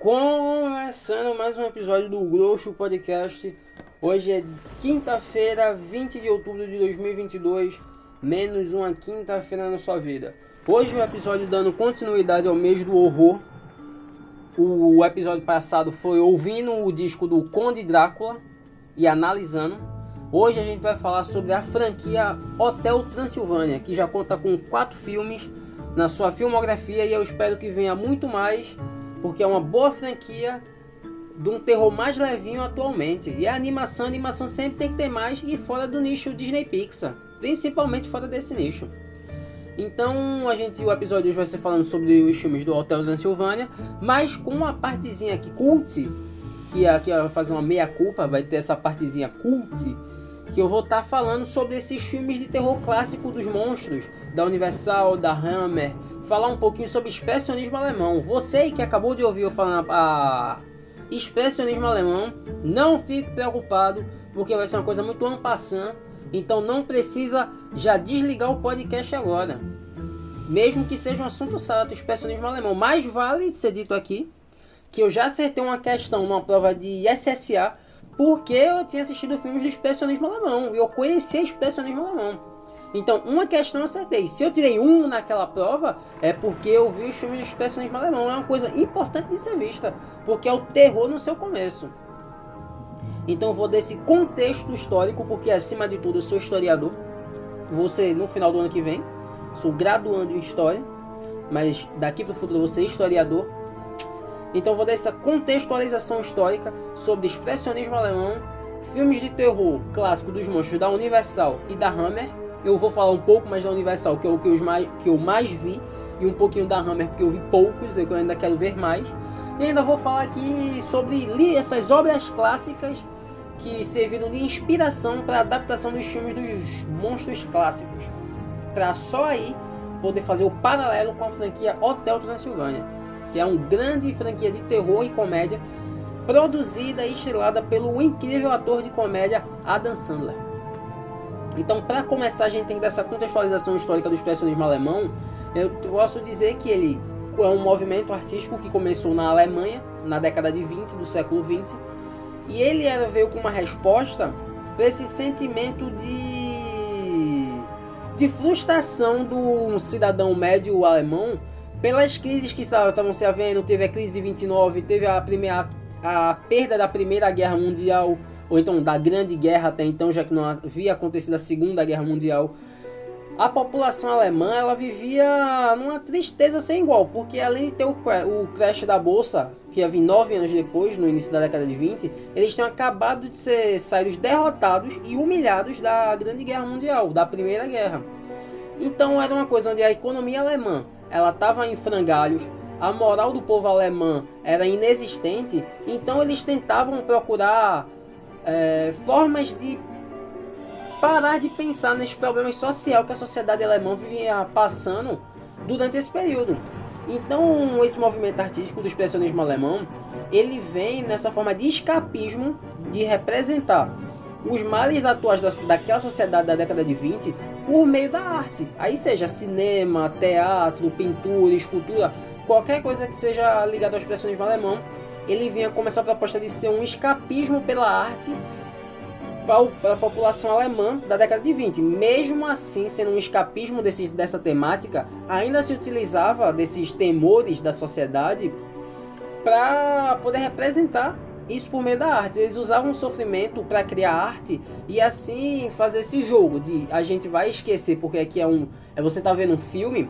Começando mais um episódio do Grosso Podcast. Hoje é quinta-feira, 20 de outubro de 2022, menos uma quinta-feira na sua vida. Hoje o episódio dando continuidade ao mês do horror. O episódio passado foi ouvindo o disco do Conde Drácula e analisando. Hoje a gente vai falar sobre a franquia Hotel Transilvânia, que já conta com quatro filmes na sua filmografia e eu espero que venha muito mais porque é uma boa franquia de um terror mais levinho atualmente. E a animação, a animação sempre tem que ter mais e fora do nicho Disney Pixar, principalmente fora desse nicho. Então a gente o episódio hoje vai ser falando sobre os filmes do Hotel Transilvânia, mas com uma partezinha aqui cult, que aqui vai fazer uma meia culpa, vai ter essa partezinha cult que eu vou estar tá falando sobre esses filmes de terror clássico dos monstros da Universal, da Hammer, falar um pouquinho sobre expressionismo alemão. Você que acabou de ouvir eu falando a expressionismo alemão, não fique preocupado, porque vai ser uma coisa muito ampassant. Então não precisa já desligar o podcast agora. Mesmo que seja um assunto chato, expressionismo alemão. Mais vale ser dito aqui que eu já acertei uma questão numa prova de SSA porque eu tinha assistido filmes de expressionismo alemão e eu conhecia expressionismo alemão. Então, uma questão eu acertei. Se eu tirei um naquela prova, é porque eu vi os filmes de expressionismo alemão. É uma coisa importante de ser vista, porque é o terror no seu começo. Então, eu vou desse contexto histórico, porque acima de tudo eu sou historiador. Ser no final do ano que vem. Sou graduando em História. Mas daqui para o futuro vou ser historiador. Então, eu vou dar essa contextualização histórica sobre expressionismo alemão, filmes de terror clássico dos monstros da Universal e da Hammer eu vou falar um pouco mais da Universal, que é o que eu mais, que eu mais vi, e um pouquinho da Hammer, porque eu vi poucos, eu ainda quero ver mais. E ainda vou falar aqui sobre essas obras clássicas que serviram de inspiração para a adaptação dos filmes dos monstros clássicos. Para só aí poder fazer o paralelo com a franquia Hotel Transilvânia, que é uma grande franquia de terror e comédia produzida e estrelada pelo incrível ator de comédia Adam Sandler. Então, para começar, a gente tem que dar essa contextualização histórica do expressionismo alemão. Eu posso dizer que ele é um movimento artístico que começou na Alemanha, na década de 20 do século 20, e ele era, veio com uma resposta para esse sentimento de, de frustração do cidadão médio alemão pelas crises que estavam se havendo. Teve a crise de 29, teve a, primeira, a perda da Primeira Guerra Mundial ou então da Grande Guerra até então, já que não havia acontecido a Segunda Guerra Mundial, a população alemã ela vivia numa tristeza sem igual, porque além de ter o, o crash da bolsa, que ia vir nove anos depois, no início da década de 20, eles tinham acabado de ser saídos derrotados e humilhados da Grande Guerra Mundial, da Primeira Guerra. Então era uma coisa onde a economia alemã ela estava em frangalhos, a moral do povo alemão era inexistente, então eles tentavam procurar é, formas de parar de pensar nesse problema social que a sociedade alemã vinha passando durante esse período. Então, esse movimento artístico do expressionismo alemão, ele vem nessa forma de escapismo, de representar os males atuais da, daquela sociedade da década de 20 por meio da arte. Aí seja cinema, teatro, pintura, escultura, qualquer coisa que seja ligada ao expressionismo alemão, ele vinha com essa proposta de ser um escapismo pela arte para a população alemã da década de 20. Mesmo assim, sendo um escapismo desse, dessa temática, ainda se utilizava desses temores da sociedade para poder representar isso por meio da arte. Eles usavam o sofrimento para criar arte e assim fazer esse jogo de a gente vai esquecer porque aqui é um é você tá vendo um filme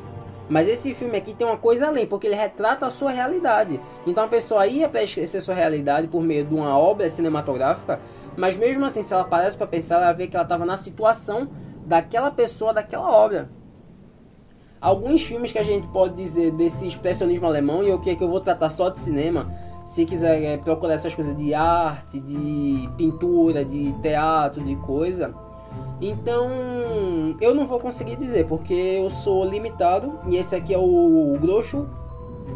mas esse filme aqui tem uma coisa além, porque ele retrata a sua realidade. Então a pessoa ia para esquecer sua realidade por meio de uma obra cinematográfica, mas mesmo assim, se ela parece para pensar, ela vê que ela estava na situação daquela pessoa, daquela obra. Alguns filmes que a gente pode dizer desse expressionismo alemão, e o que é que eu vou tratar só de cinema, se quiser é, procurar essas coisas de arte, de pintura, de teatro, de coisa então, eu não vou conseguir dizer, porque eu sou limitado e esse aqui é o, o grosso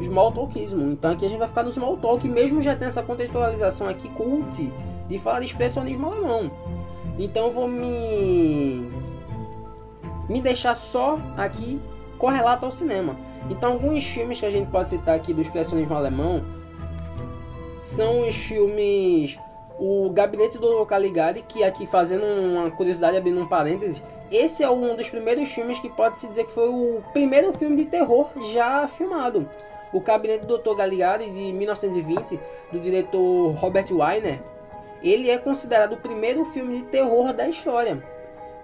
small talkismo. Então aqui a gente vai ficar no small talk, mesmo já tendo essa contextualização aqui cult de falar de expressionismo alemão. Então eu vou me me deixar só aqui correlato ao cinema. Então alguns filmes que a gente pode citar aqui do expressionismo alemão são os filmes o Gabinete do Caligari, que aqui fazendo uma curiosidade, abrindo um parênteses, esse é um dos primeiros filmes que pode se dizer que foi o primeiro filme de terror já filmado. O Gabinete do Dr. Caligari, de 1920, do diretor Robert Weiner, ele é considerado o primeiro filme de terror da história.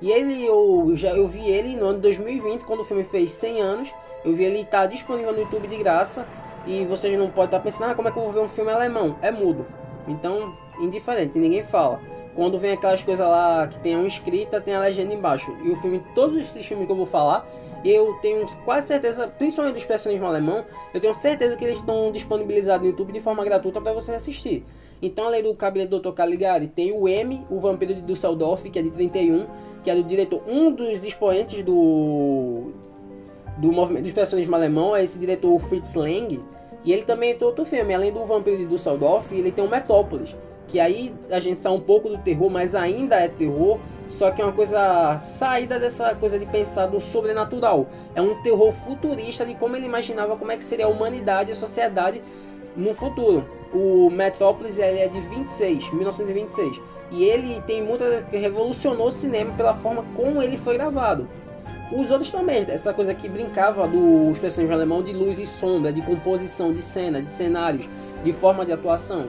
E ele, eu, já, eu vi ele no ano de 2020, quando o filme fez 100 anos. Eu vi ele estar tá disponível no YouTube de graça. E vocês não podem estar tá pensando, ah, como é que eu vou ver um filme alemão? É mudo. Então, indiferente, ninguém fala. Quando vem aquelas coisas lá que tem uma escrita, tem a legenda embaixo. E o filme, todos esses filmes que eu vou falar, eu tenho quase certeza, principalmente do expressionismo alemão, eu tenho certeza que eles estão disponibilizados no YouTube de forma gratuita para você assistir. Então, além do Cabelo do Dr. Caligari, tem o M, o Vampiro de Dusseldorf, que é de 31, que é do diretor, um dos expoentes do do movimento do expressionismo alemão, é esse diretor Fritz Lang, e ele também tem outro filme, além do Vampiro de Dusseldorf, ele tem o Metrópolis, que aí a gente sai um pouco do terror, mas ainda é terror, só que é uma coisa saída dessa coisa de pensar do sobrenatural. É um terror futurista de como ele imaginava como é que seria a humanidade e a sociedade no futuro. O Metrópolis ele é de 26, 1926. E ele tem muita que revolucionou o cinema pela forma como ele foi gravado. Os outros também, essa coisa que brincava do expressões alemão de luz e sombra, de composição de cena, de cenários, de forma de atuação.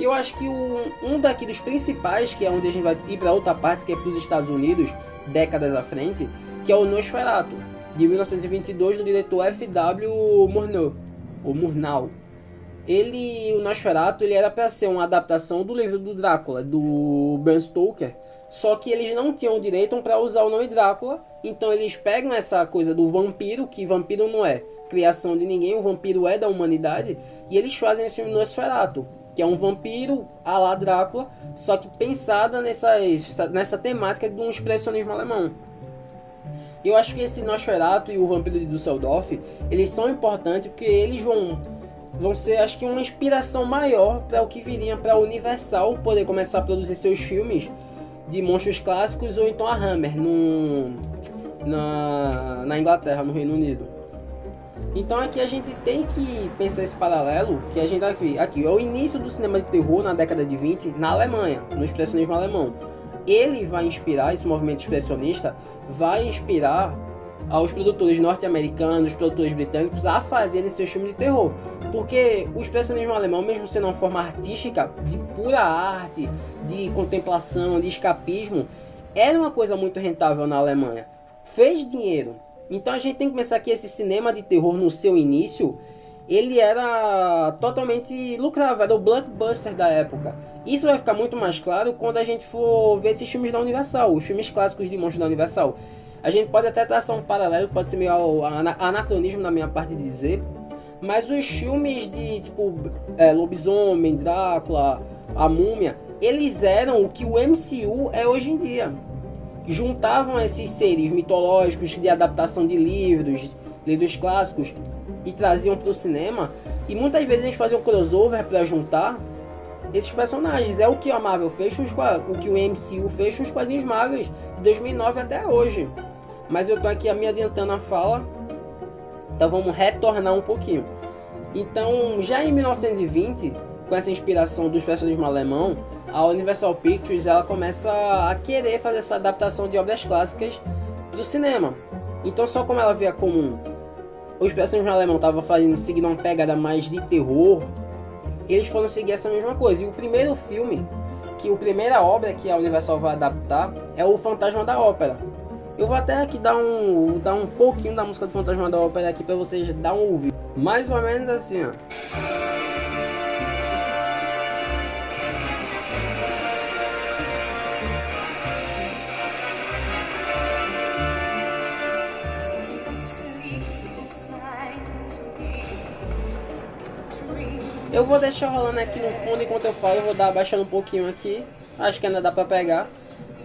Eu acho que um, um daqui dos principais, que é onde a gente vai ir para outra parte, que é para os Estados Unidos, décadas à frente, que é o Nosferatu, de 1922, do diretor F.W. Murnau, ou Murnau. Ele, o Nosferatu, ele era para ser uma adaptação do livro do Drácula, do Bram Stoker, só que eles não tinham direito para usar o nome Drácula, então eles pegam essa coisa do vampiro, que vampiro não é criação de ninguém, o vampiro é da humanidade, e eles fazem esse filme Nosferatu, que é um vampiro a la Drácula, só que pensada nessa, nessa temática de um expressionismo alemão. Eu acho que esse Nosferatu e o Vampiro de Dusseldorf, eles são importantes porque eles vão vão ser acho que uma inspiração maior para o que viria para a Universal poder começar a produzir seus filmes de monstros clássicos ou então a Hammer no, na, na Inglaterra, no Reino Unido. Então aqui a gente tem que pensar esse paralelo que a gente vai ver aqui. É o início do cinema de terror na década de 20 na Alemanha, no expressionismo alemão. Ele vai inspirar, esse movimento expressionista vai inspirar aos produtores norte-americanos, produtores britânicos a fazerem seus filmes de terror. Porque o expressionismo alemão, mesmo sendo uma forma artística, de pura arte, de contemplação, de escapismo, era uma coisa muito rentável na Alemanha. Fez dinheiro. Então a gente tem que pensar que esse cinema de terror no seu início, ele era totalmente lucrável, era o blockbuster da época. Isso vai ficar muito mais claro quando a gente for ver esses filmes da Universal, os filmes clássicos de monstros da Universal. A gente pode até traçar um paralelo, pode ser meio anacronismo na minha parte de dizer, mas os filmes de tipo é, Lobisomem, Drácula, A Múmia, eles eram o que o MCU é hoje em dia. Juntavam esses seres mitológicos de adaptação de livros, livros clássicos, e traziam para o cinema. E muitas vezes a gente fazia um crossover para juntar esses personagens. É o que a Marvel fez, o que o MCU fez com os quadrinhos Marvel de 2009 até hoje. Mas eu tô aqui me adiantando a fala. Então vamos retornar um pouquinho. Então, já em 1920, com essa inspiração do expressionismo alemão, a Universal Pictures ela começa a querer fazer essa adaptação de obras clássicas do cinema. Então, só como ela via comum, o expressionismo alemão estava fazendo seguindo uma pegada mais de terror, eles foram seguir essa mesma coisa. E o primeiro filme, que a primeira obra que a Universal vai adaptar é o Fantasma da Ópera, eu vou até aqui dar um, dar um pouquinho da música do Fantasma da Ópera aqui para vocês dar um ouvido. Mais ou menos assim, ó. Eu vou deixar rolando aqui no fundo enquanto eu falo, vou dar abaixando um pouquinho aqui. Acho que ainda dá pra pegar.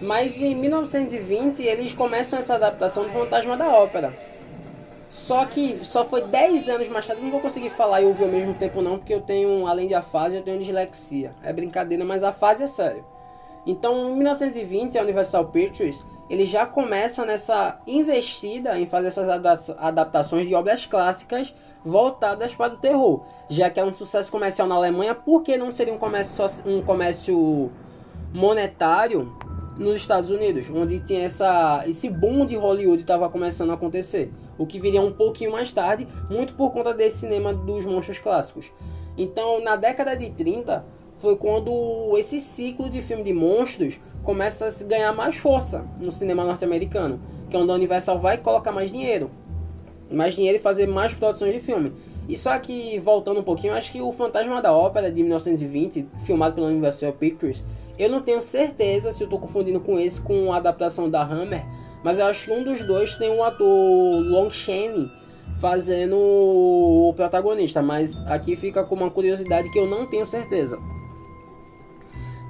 Mas em 1920 eles começam essa adaptação do Fantasma da Ópera. Só que só foi 10 anos mais tarde, não vou conseguir falar e ouvir ao mesmo tempo não, porque eu tenho, além de afase, eu tenho dislexia. É brincadeira, mas a fase é sério. Então, em 1920, a Universal Pictures, eles já começam nessa investida em fazer essas adaptações de obras clássicas voltadas para o terror, já que é um sucesso comercial na Alemanha, por que não seria um comércio, um comércio monetário nos Estados Unidos, onde tinha essa, esse boom de Hollywood estava começando a acontecer, o que viria um pouquinho mais tarde, muito por conta desse cinema dos monstros clássicos. Então, na década de 30, foi quando esse ciclo de filme de monstros começa a ganhar mais força no cinema norte-americano, que é onde a Universal vai colocar mais dinheiro mais dinheiro e fazer mais produções de filme. E só que, voltando um pouquinho, acho que o Fantasma da Ópera de 1920, filmado pela Universal Pictures, eu não tenho certeza se eu estou confundindo com esse com a adaptação da Hammer, mas eu acho que um dos dois tem um ator Long Shane fazendo o protagonista, mas aqui fica com uma curiosidade que eu não tenho certeza.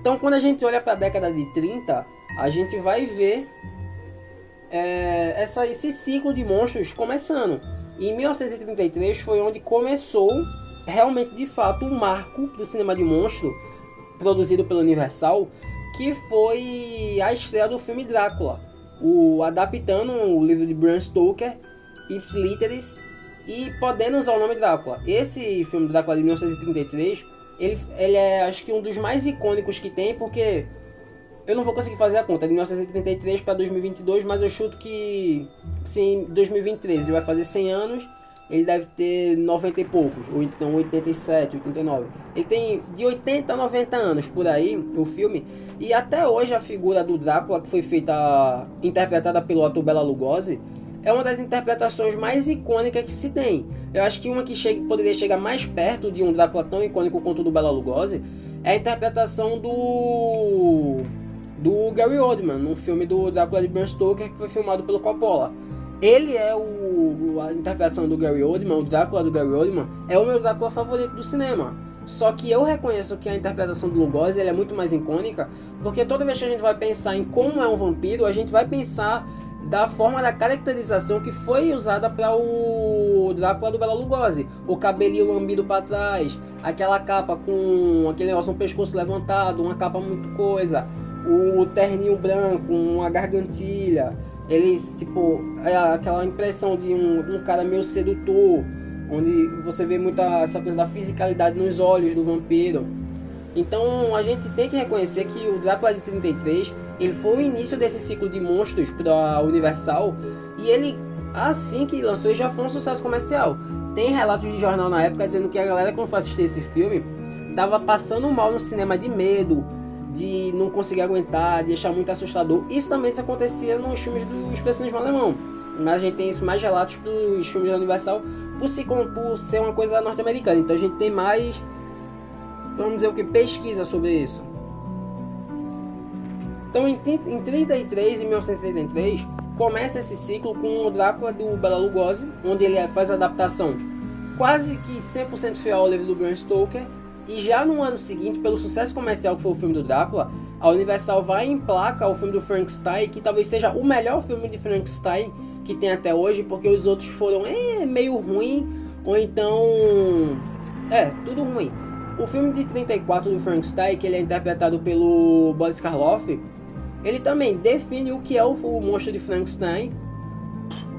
Então, quando a gente olha para a década de 30, a gente vai ver é, essa, esse ciclo de monstros começando. Em 1933 foi onde começou realmente de fato o um marco do cinema de monstro produzido pela Universal, que foi a estreia do filme Drácula, o adaptando o livro de Bram Stoker, Ips Literis, e podendo usar o nome Drácula. Esse filme Drácula de 1933, ele, ele é acho que um dos mais icônicos que tem, porque eu não vou conseguir fazer a conta de 1933 para 2022, mas eu chuto que se em 2023 ele vai fazer 100 anos, ele deve ter 90 e poucos, ou então 87, 89. Ele tem de 80 a 90 anos por aí, o filme. E até hoje a figura do Drácula, que foi feita, interpretada pelo ator Bela Lugosi, é uma das interpretações mais icônicas que se tem. Eu acho que uma que chega, poderia chegar mais perto de um Drácula tão icônico quanto o do Bela Lugosi é a interpretação do do Gary Oldman, num filme do Drácula de Bram Stoker que foi filmado pelo Coppola. Ele é o a interpretação do Gary Oldman, o Drácula do Gary Oldman, é o meu Drácula favorito do cinema. Só que eu reconheço que a interpretação do Lugosi é muito mais icônica, porque toda vez que a gente vai pensar em como é um vampiro, a gente vai pensar da forma da caracterização que foi usada para o Drácula do Bela Lugosi. O cabelinho lambido para trás, aquela capa com aquele negócio no pescoço levantado, uma capa muito coisa o terninho branco, uma gargantilha, eles, tipo, é aquela impressão de um, um cara meio sedutor, onde você vê muita essa coisa da fisicalidade nos olhos do vampiro. Então a gente tem que reconhecer que o Drácula de 33 ele foi o início desse ciclo de monstros para Universal e ele assim que lançou já foi um sucesso comercial. Tem relatos de jornal na época dizendo que a galera quando foi assistir esse filme tava passando mal no cinema de medo, de não conseguir aguentar, de achar muito assustador. Isso também se acontecia nos filmes do expressionismo alemão. Mas a gente tem isso mais relatos dos filmes da Universal por, por ser uma coisa norte-americana. Então a gente tem mais, vamos dizer o que, pesquisa sobre isso. Então em, em 33 e 1933 começa esse ciclo com o Drácula do Bela Lugosi, onde ele faz a adaptação quase que 100% fiel ao livro do Bram Stoker e já no ano seguinte, pelo sucesso comercial que foi o filme do Drácula, a Universal vai em placa o filme do Frankenstein, que talvez seja o melhor filme de Frankenstein que tem até hoje, porque os outros foram é, meio ruim, ou então. É, tudo ruim. O filme de 34 do Frankenstein, que ele é interpretado pelo Boris Karloff, ele também define o que é o, o monstro de Frankenstein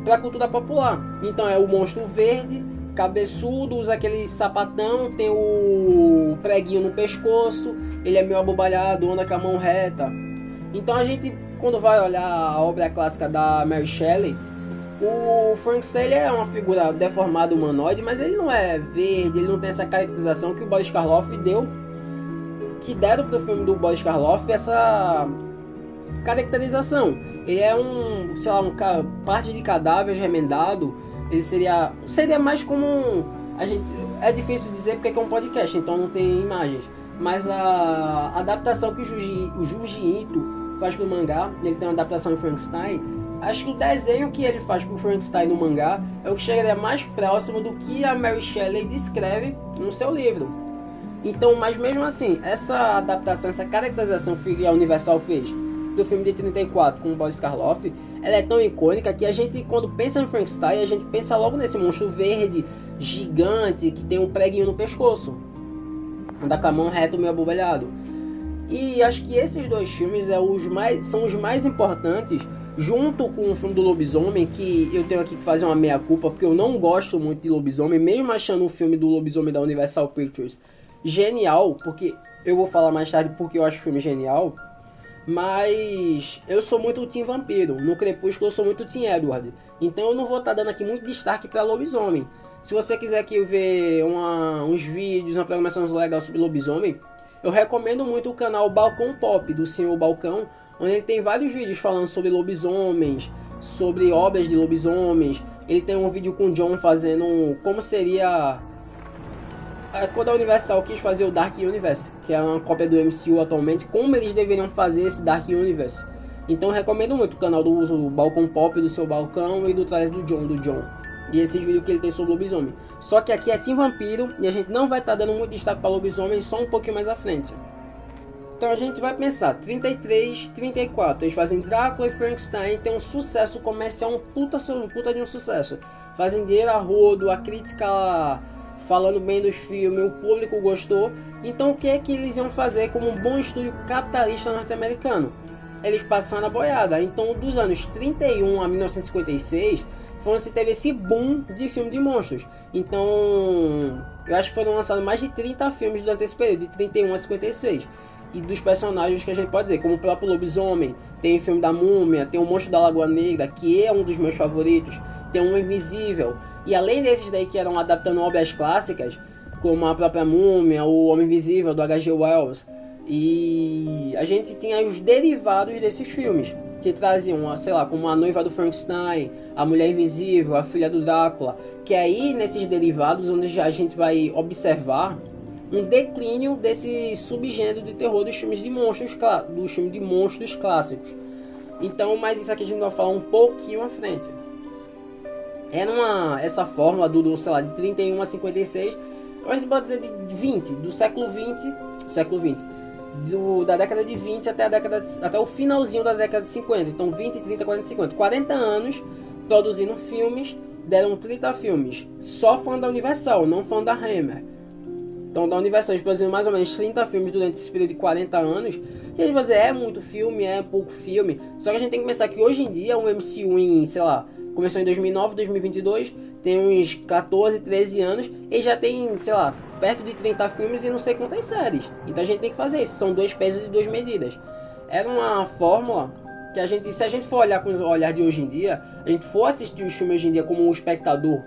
para a cultura popular. Então é o monstro verde, cabeçudo, usa aquele sapatão, tem o preguinho no pescoço, ele é meio abobalhado, anda com a mão reta. Então a gente, quando vai olhar a obra clássica da Mary Shelley, o Frankenstein é uma figura deformada humanoide, mas ele não é verde, ele não tem essa caracterização que o Boris Karloff deu, que deram pro filme do Boris Karloff essa caracterização. Ele é um, sei lá, um parte de cadáver remendado, ele seria seria mais como um, a gente é difícil dizer porque é um podcast, então não tem imagens. Mas a adaptação que o Juji, o Juji Ito faz pro mangá, ele tem uma adaptação em Frankenstein. Acho que o desenho que ele faz pro Frankenstein no mangá é o que chegaria mais próximo do que a Mary Shelley descreve no seu livro. Então, mas mesmo assim, essa adaptação, essa caracterização que a Universal fez do filme de 34 com o Boris Karloff, ela é tão icônica que a gente, quando pensa em Frankenstein, a gente pensa logo nesse monstro verde, gigante, que tem um preguinho no pescoço. Anda com a mão reta, meio abobalhado. E acho que esses dois filmes é os mais, são os mais importantes junto com o filme do lobisomem, que eu tenho aqui que fazer uma meia-culpa, porque eu não gosto muito de lobisomem, mesmo achando o filme do lobisomem da Universal Pictures genial, porque eu vou falar mais tarde porque eu acho o filme genial, mas eu sou muito o Team Vampiro, no Crepúsculo eu sou muito o Team Edward, então eu não vou estar tá dando aqui muito destaque para lobisomem. Se você quiser aqui ver uma, uns vídeos, uma programação legal sobre lobisomem, eu recomendo muito o canal Balcão Pop, do Senhor Balcão, onde ele tem vários vídeos falando sobre lobisomens, sobre obras de lobisomens. Ele tem um vídeo com o John fazendo como seria quando a Universal quis fazer o Dark Universe, que é uma cópia do MCU atualmente, como eles deveriam fazer esse Dark Universe. Então recomendo muito o canal do, do Balcão Pop, do seu balcão e do trás do John, do John. E esses vídeos que ele tem sobre lobisomem. Só que aqui é Team Vampiro e a gente não vai estar tá dando muito destaque para lobisomem, só um pouquinho mais à frente. Então a gente vai pensar, 33, 34, eles fazem Drácula e Frankenstein, tem um sucesso comercial, um puta, um puta de um sucesso. Fazem dinheiro a rodo, a crítica falando bem dos filmes, o público gostou. Então o que é que eles iam fazer como um bom estúdio capitalista norte-americano? Eles passaram a boiada. Então dos anos 31 a 1956 foi onde se teve esse boom de filme de monstros. Então eu acho que foram lançados mais de 30 filmes durante esse período, de 31 a 56 e dos personagens que a gente pode dizer, como o próprio Lobisomem, tem o filme da Múmia, tem o Monstro da Lagoa Negra, que é um dos meus favoritos, tem um Invisível, e além desses daí que eram adaptando obras clássicas, como a própria Múmia, o Homem Invisível do H.G. Wells, e a gente tinha os derivados desses filmes, que traziam, sei lá, como a noiva do Frankenstein, a Mulher Invisível, a filha do Drácula, que é aí nesses derivados onde a gente vai observar um declínio desse subgênero de terror dos filmes de monstros, dos filmes de monstros clássicos. Então, mas isso aqui a gente vai falar um pouquinho à frente. Era uma essa fórmula do, do sei lá, de 31 a 56, a gente pode dizer de 20, do século 20, século 20, do, da década de 20 até a década de, até o finalzinho da década de 50. Então 20, 30, 40, 50, 40 anos produzindo filmes, deram 30 filmes. Só fã da Universal, não fã da Hammer. Então, da Universal, eles produziram mais ou menos 30 filmes durante esse período de 40 anos. E a gente vai dizer, é muito filme, é pouco filme. Só que a gente tem que pensar que hoje em dia, um MCU em, sei lá, começou em 2009, 2022, tem uns 14, 13 anos, e já tem, sei lá, perto de 30 filmes e não sei quantas séries. Então a gente tem que fazer isso, são dois pesos e duas medidas. Era uma fórmula que a gente, se a gente for olhar com o olhar de hoje em dia, a gente for assistir os filmes hoje em dia como um espectador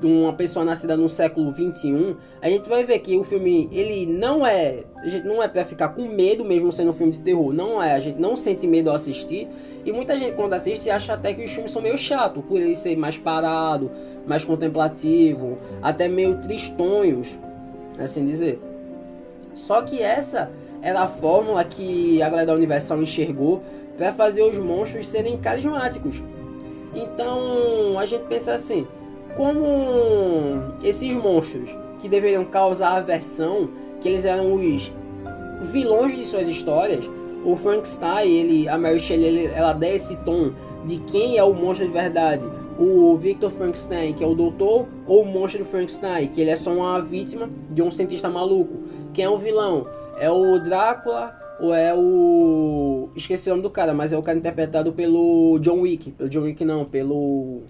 de uma pessoa nascida no século 21, a gente vai ver que o filme ele não é, a gente não é para ficar com medo mesmo sendo um filme de terror, não é, a gente não sente medo ao assistir. E muita gente quando assiste acha até que os filmes são meio chato, por ele ser mais parado, mais contemplativo, até meio tristonhos, assim dizer. Só que essa era a fórmula que a galera da Universal enxergou para fazer os monstros serem carismáticos. Então a gente pensa assim, como esses monstros que deveriam causar aversão, que eles eram os vilões de suas histórias, o Frankenstein, ele, a Mary Shelley, ele, ela dá esse tom de quem é o monstro de verdade. O Victor Frankenstein, que é o doutor, ou o monstro de Frankenstein, que ele é só uma vítima de um cientista maluco. Quem é o vilão? É o Drácula ou é o. Esqueci o nome do cara, mas é o cara interpretado pelo John Wick. Pelo John Wick não, pelo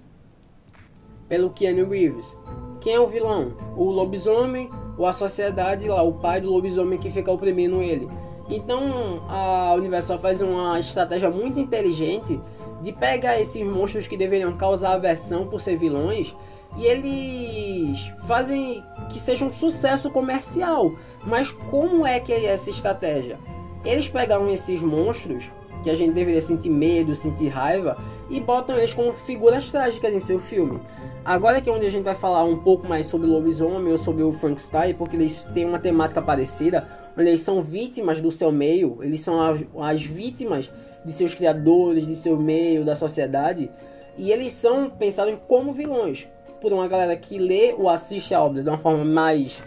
pelo Keanu Reeves. Quem é o vilão? O lobisomem ou a sociedade lá, o pai do lobisomem que fica oprimindo ele. Então a Universal faz uma estratégia muito inteligente de pegar esses monstros que deveriam causar aversão por ser vilões e eles fazem que seja um sucesso comercial. Mas como é que é essa estratégia? Eles pegaram esses monstros que a gente deveria sentir medo, sentir raiva e botam eles como figuras trágicas em seu filme. Agora que é onde a gente vai falar um pouco mais sobre o lobisomem ou sobre o Frankenstein, porque eles têm uma temática parecida, eles são vítimas do seu meio, eles são as, as vítimas de seus criadores, de seu meio, da sociedade, e eles são pensados como vilões, por uma galera que lê ou assiste a obra de uma forma mais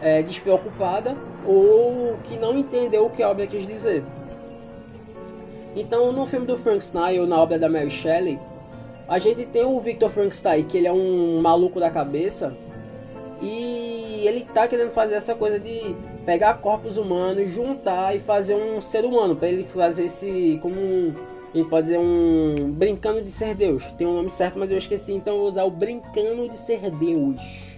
é, despreocupada ou que não entendeu o que a obra quis dizer. Então, no filme do Frankenstein ou na obra da Mary Shelley, a gente tem o Victor Frankenstein, que ele é um maluco da cabeça. E ele tá querendo fazer essa coisa de pegar corpos humanos, juntar e fazer um ser humano. para ele fazer esse. como um, pode dizer um brincando de ser Deus. Tem um nome certo, mas eu esqueci, então eu vou usar o brincando de ser Deus.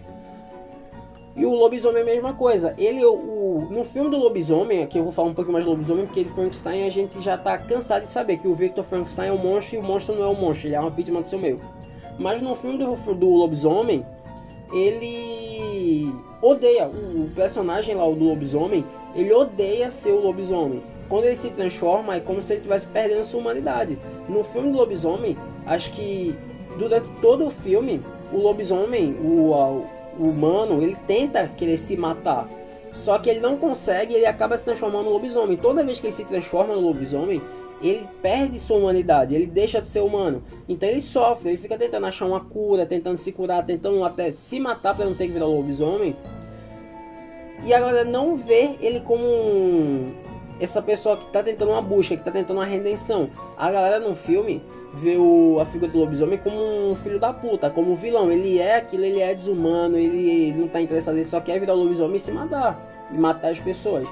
E o lobisomem é a mesma coisa. Ele, o, no filme do lobisomem, aqui eu vou falar um pouco mais do lobisomem, porque ele Frankenstein a gente já tá cansado de saber que o Victor Frankenstein é um monstro e o monstro não é um monstro, ele é uma vítima do seu meio. Mas no filme do, do lobisomem, ele odeia, o, personagem lá, do lobisomem, ele odeia ser o lobisomem. Quando ele se transforma, é como se ele estivesse perdendo sua humanidade. No filme do lobisomem, acho que durante todo o filme, o lobisomem, o, o humano, ele tenta querer se matar. Só que ele não consegue ele acaba se transformando no lobisomem. Toda vez que ele se transforma no lobisomem, ele perde sua humanidade, ele deixa de ser humano. Então ele sofre, ele fica tentando achar uma cura, tentando se curar, tentando até se matar para não ter que virar lobisomem. E a galera não vê ele como um, essa pessoa que está tentando uma busca, que está tentando uma redenção. A galera no filme vê o, a figura do lobisomem como um filho da puta, como um vilão. Ele é aquilo, ele é desumano, ele, não está interessado, ele só quer virar lobisomem e se matar, e matar as pessoas.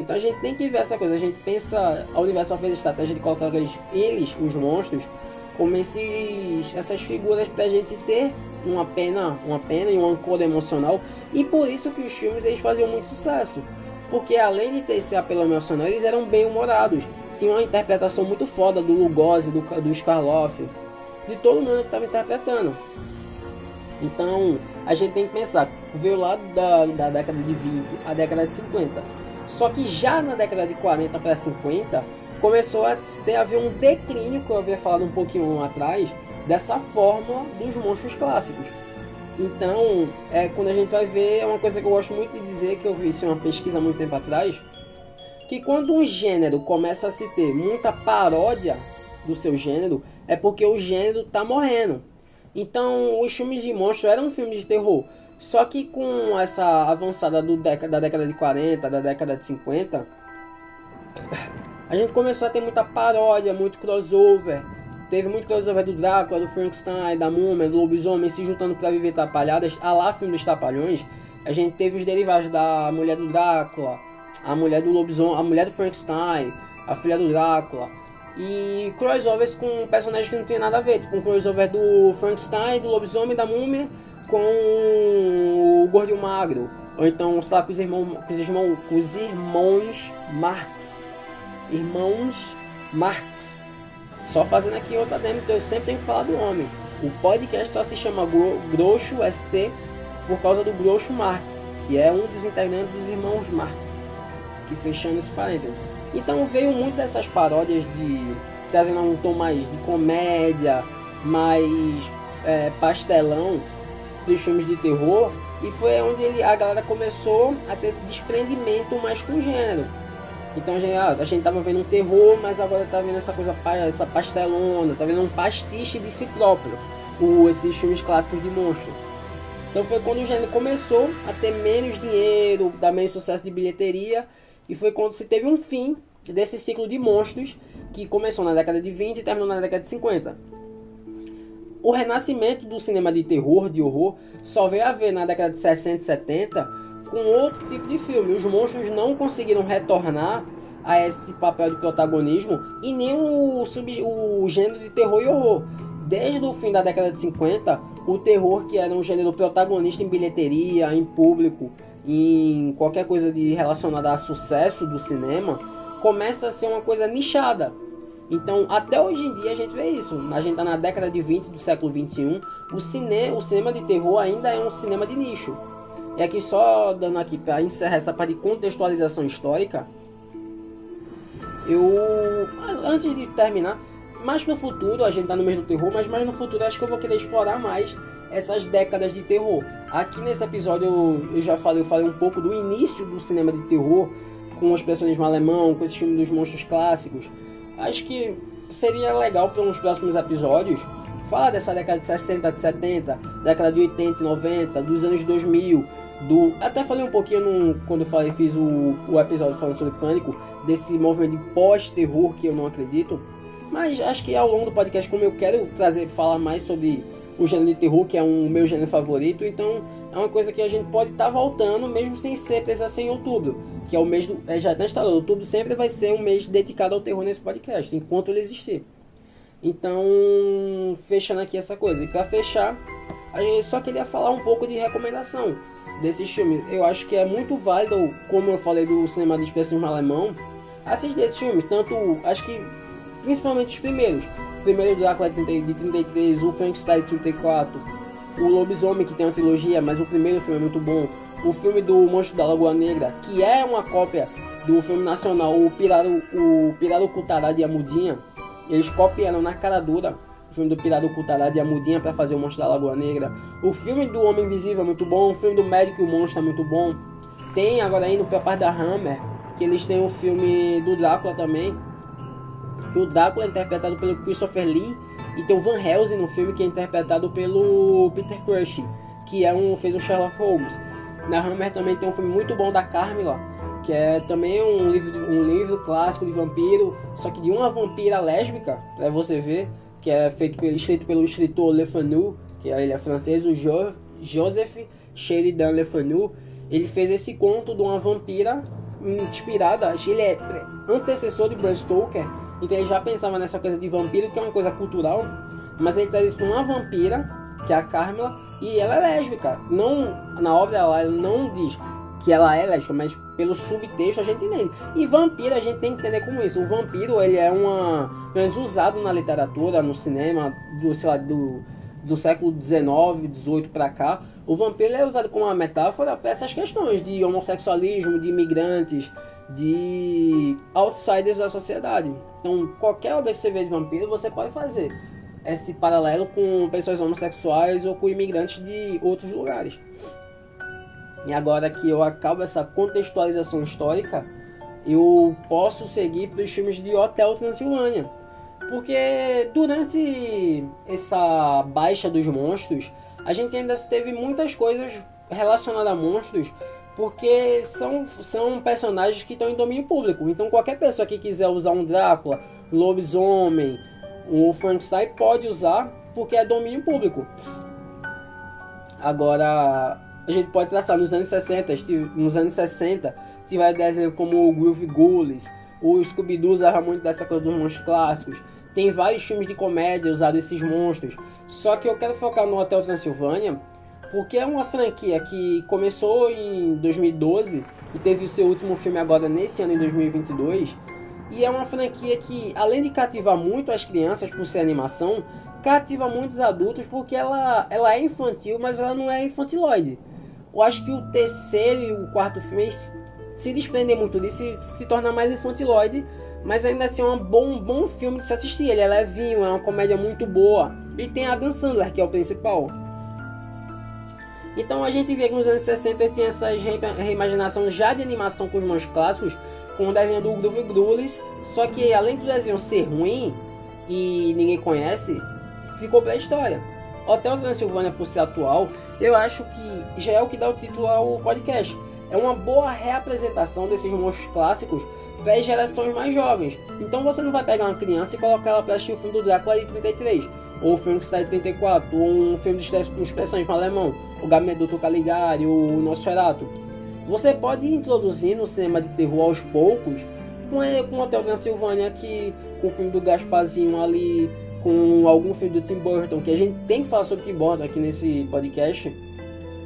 Então a gente tem que ver essa coisa. A gente pensa, a Universal fez a estratégia de colocar eles, eles os monstros, como esses, essas figuras pra gente ter uma pena, uma pena e um ancora emocional. E por isso que os filmes eles faziam muito sucesso. Porque além de ter esse apelo emocional, eles eram bem humorados tinha uma interpretação muito foda do Lugosi, do, do Skarloff, de todo mundo que estava interpretando. Então, a gente tem que pensar, veio lá da, da década de 20 a década de 50. Só que já na década de 40 para 50, começou a ter a haver um declínio, que eu havia falado um pouquinho atrás, dessa fórmula dos monstros clássicos. Então, é, quando a gente vai ver, é uma coisa que eu gosto muito de dizer, que eu vi isso em uma pesquisa muito tempo atrás, que quando um gênero começa a se ter muita paródia do seu gênero, é porque o gênero está morrendo. Então, os filmes de monstro eram filmes de terror. Só que com essa avançada do da década de 40, da década de 50, a gente começou a ter muita paródia, muito crossover. Teve muito crossover do Drácula, do Frankenstein, da Múmia, do Lobisomem se juntando para viver tapalhadas. A lá filme dos Tapalhões, a gente teve os derivados da Mulher do Drácula, a mulher do lobisomem, a mulher do Frankenstein, a filha do Drácula. E crossovers com personagens que não tem nada a ver, tipo um crossover do Frankenstein, do lobisomem, da múmia, com o Gordo Magro. Ou então, lá, com os irmãos, com os irmãos, com os irmãos Marx. Irmãos Marx. Só fazendo aqui outra demo, eu sempre tenho que falar do homem. O podcast só se chama Grosso ST por causa do Grosso Marx, que é um dos integrantes dos irmãos Marx aqui fechando esse parênteses. Então veio muito dessas paródias de trazendo um tom mais de comédia, mais é, pastelão dos filmes de terror e foi onde ele, a galera começou a ter esse desprendimento mais com o gênero. Então a gente, ah, a gente tava vendo um terror, mas agora tá vendo essa coisa, essa pastelona, tá vendo um pastiche de si próprio, o, esses filmes clássicos de monstro. Então foi quando o gênero começou a ter menos dinheiro, dar menos sucesso de bilheteria e foi quando se teve um fim desse ciclo de monstros que começou na década de 20 e terminou na década de 50. O renascimento do cinema de terror, de horror, só veio a ver na década de 60 e 70 com outro tipo de filme. Os monstros não conseguiram retornar a esse papel de protagonismo e nem o, sub, o gênero de terror e horror. Desde o fim da década de 50, o terror, que era um gênero protagonista em bilheteria, em público, em qualquer coisa de relacionada a sucesso do cinema, começa a ser uma coisa nichada. Então, até hoje em dia a gente vê isso. A gente está na década de 20 do século 21. O, cine, o cinema de terror ainda é um cinema de nicho. E aqui só dando aqui para encerrar essa parte de contextualização histórica, eu antes de terminar, mais no futuro, a gente está no mês do terror, mas mais no futuro acho que eu vou querer explorar mais essas décadas de terror. Aqui nesse episódio eu, já falei, eu falei um pouco do início do cinema de terror, com os personagens alemão, com esse filme dos monstros clássicos. Acho que seria legal para uns próximos episódios falar dessa década de 60, de 70, década de 80 e 90, dos anos 2000, do até falei um pouquinho no, quando eu falei fiz o, o episódio falando sobre pânico desse movimento de pós-terror que eu não acredito mas acho que ao longo do podcast como eu quero trazer falar mais sobre o gênero de terror, que é um meu gênero favorito. Então é uma coisa que a gente pode estar tá voltando, mesmo sem ser, precisar ser em outubro. Que é o mês do. É, já está instalado. Outubro sempre vai ser um mês dedicado ao terror nesse podcast, enquanto ele existir. Então, fechando aqui essa coisa. E para fechar, a gente só queria falar um pouco de recomendação desses filmes. Eu acho que é muito válido, como eu falei do cinema de expressão alemão, assistir esses filmes. Tanto, acho que principalmente os primeiros. O primeiro Drácula de 33, o Frankenstein de 34, o Lobisomem, que tem uma trilogia, mas o primeiro filme é muito bom. O filme do Monstro da Lagoa Negra, que é uma cópia do filme nacional, o Pirado, o Pirado Cutará de Amudinha. Eles copiaram na cara dura o filme do Pirado Cutará de Amudinha para fazer o Monstro da Lagoa Negra. O filme do Homem Invisível é muito bom, o filme do Médico e o Monstro é muito bom. Tem agora indo pra parte da Hammer, que eles têm o filme do Drácula também. Que o Drácula é interpretado pelo Christopher Lee e tem o Van Helsing no filme que é interpretado pelo Peter Cushing, que é um fez o Sherlock Holmes. Na Hammer também tem um filme muito bom da Carmila, que é também um livro, um livro clássico de vampiro, só que de uma vampira lésbica, para você ver, que é feito pelo, escrito pelo escritor Le Fanu, que é, ele é francês, o jo, Joseph Sheridan Le Fanu. Ele fez esse conto de uma vampira inspirada, ele é antecessor de Bram Stoker, então ele já pensava nessa coisa de vampiro, que é uma coisa cultural, mas ele traz isso uma vampira, que é a Carmela, e ela é lésbica. Não, na obra ela não diz que ela é lésbica, mas pelo subtexto a gente entende. E vampiro a gente tem que entender como isso. O vampiro ele é uma, menos usado na literatura, no cinema, do, sei lá, do, do século 19, 18 para cá. O vampiro é usado como uma metáfora para essas questões de homossexualismo, de imigrantes, de outsiders da sociedade. Então, qualquer obra de vampiro, você pode fazer esse paralelo com pessoas homossexuais ou com imigrantes de outros lugares. E agora que eu acabo essa contextualização histórica, eu posso seguir para os filmes de Hotel Transilvânia. Porque durante essa baixa dos monstros, a gente ainda teve muitas coisas relacionadas a monstros, porque são, são personagens que estão em domínio público. Então qualquer pessoa que quiser usar um Drácula, um lobisomem, um Frankenstein pode usar, porque é domínio público. Agora, a gente pode traçar nos anos 60, nos anos 60, tiver desenho como o Groove Ghouls, o Scooby-Doo usava muito dessa coisa dos monstros clássicos. Tem vários filmes de comédia usando esses monstros. Só que eu quero focar no Hotel Transilvânia, porque é uma franquia que começou em 2012 e teve o seu último filme agora nesse ano, em 2022. E é uma franquia que, além de cativar muito as crianças por ser animação, cativa muitos adultos porque ela, ela é infantil, mas ela não é infantiloide. Eu acho que o terceiro e o quarto filme se desprendem muito disso e se torna mais infantiloide, mas ainda assim é um bom, bom filme de se assistir. Ele é levinho, é uma comédia muito boa. E tem a Dan Sandler, que é o principal. Então a gente vê que nos anos 60 tinha essa reimaginação já de animação com os mãos clássicos, com o desenho do Groove Grullis, só que além do desenho ser ruim e ninguém conhece, ficou pra história. Hotel Transilvânia, por ser atual, eu acho que já é o que dá o título ao podcast. É uma boa reapresentação desses monstros clássicos para as gerações mais jovens. Então você não vai pegar uma criança e colocar ela para assistir o filme do Drácula de 33, ou o filme que está de 34, ou um filme de expressões alemão, o Gabinete do Caligari, ou o Nosferatu. Você pode ir introduzindo o cinema de terror aos poucos, com, com o Hotel Transilvânia aqui, com o filme do Gasparzinho ali, com algum filme do Tim Burton, que a gente tem que falar sobre Tim Burton aqui nesse podcast.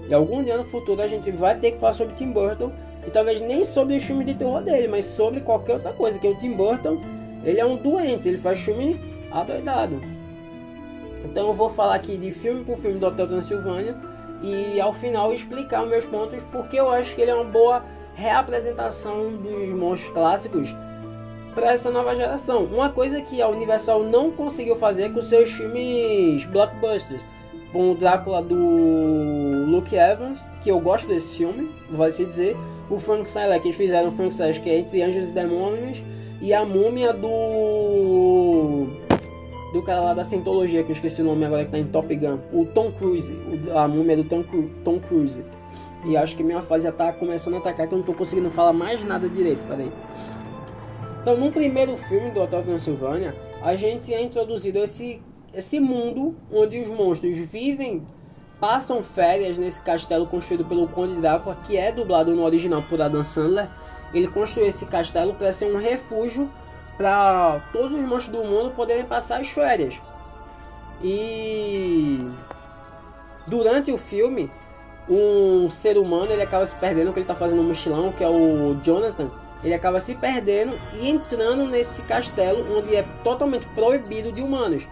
E algum dia no futuro a gente vai ter que falar sobre Tim Burton. E talvez nem sobre os filmes de terror dele, mas sobre qualquer outra coisa. Que o Tim Burton, ele é um doente, ele faz filme adoidado. Então eu vou falar aqui de filme por filme do Hotel Transilvânia. E ao final explicar meus pontos, porque eu acho que ele é uma boa reapresentação dos monstros clássicos para essa nova geração. Uma coisa que a Universal não conseguiu fazer com seus filmes blockbusters. Com o Drácula do Luke Evans, que eu gosto desse filme, vai se dizer. O Frankenstein, lá, que eles fizeram o Frankenstein, que é Entre Anjos e Demônios. E a múmia do. Do cara lá da Scientologia, que eu esqueci o nome agora, que tá em Top Gun. O Tom Cruise. A múmia do Tom, Tom Cruise. E acho que minha fase já tá começando a atacar, que eu não tô conseguindo falar mais nada direito. Peraí. Então, no primeiro filme do Hotel Transilvânia, a gente é introduzido esse, esse mundo onde os monstros vivem, passam férias nesse castelo construído pelo Conde Drácula, que é dublado no original por Adam Sandler. Ele construiu esse castelo para ser um refúgio para todos os monstros do mundo poderem passar as férias. E durante o filme, um ser humano ele acaba se perdendo, que ele está fazendo um mochilão, que é o Jonathan. Ele acaba se perdendo e entrando nesse castelo onde é totalmente proibido de humanos.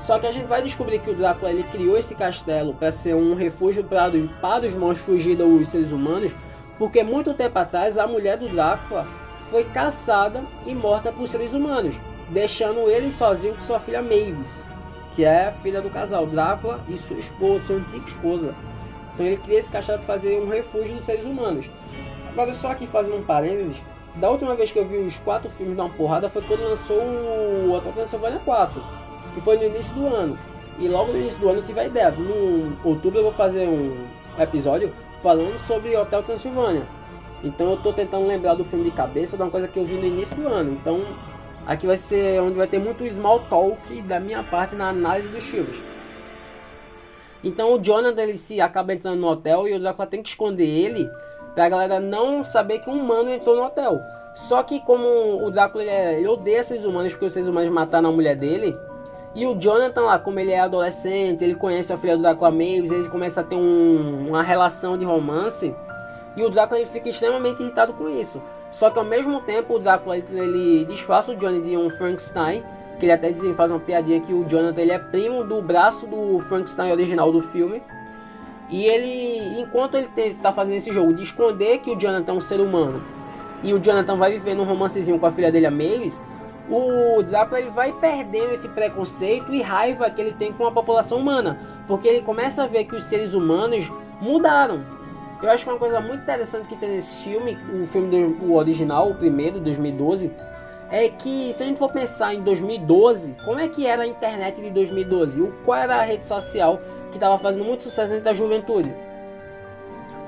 Só que a gente vai descobrir que o Drácula ele criou esse castelo para ser um refúgio para, para os monstros fugir dos seres humanos, porque muito tempo atrás a mulher do Drácula foi caçada e morta por seres humanos, deixando ele sozinho com sua filha Mavis, que é filha do casal Drácula e sua esposa, sua antiga esposa. Então ele cria esse castelo para fazer um refúgio dos seres humanos. Agora só aqui fazendo um parênteses, da última vez que eu vi os quatro filmes dar uma porrada foi quando lançou o Hotel Transylvania 4 que foi no início do ano. E logo no início do ano eu tive a ideia. No outubro eu vou fazer um episódio falando sobre Hotel Transilvânia. Então eu estou tentando lembrar do filme de cabeça de uma coisa que eu vi no início do ano. Então aqui vai ser onde vai ter muito small talk da minha parte na análise dos filmes. Então o Jonathan ele se acaba entrando no hotel e o Drácula tem que esconder ele pra galera não saber que um humano entrou no hotel. Só que como o Drácula ele, é, ele odeia seres humanos porque os seres humanos mataram a mulher dele, e o Jonathan lá, como ele é adolescente, ele conhece a filha do Drácula Mavis, eles começam a ter um, uma relação de romance. E o Drácula ele fica extremamente irritado com isso. Só que ao mesmo tempo o Drácula ele, ele disfarça o Johnny de um Frankenstein. Que ele até diz, faz uma piadinha que o Jonathan ele é primo do braço do Frankenstein original do filme. E ele, enquanto ele está fazendo esse jogo de esconder que o Jonathan é um ser humano e o Jonathan vai vivendo um romancezinho com a filha dele, a Mavis, o Drácula ele vai perdendo esse preconceito e raiva que ele tem com a população humana, porque ele começa a ver que os seres humanos mudaram. Eu acho que uma coisa muito interessante que tem nesse filme, o filme do o original, o primeiro, 2012, é que se a gente for pensar em 2012, como é que era a internet de 2012? O, qual era a rede social que estava fazendo muito sucesso entre a juventude?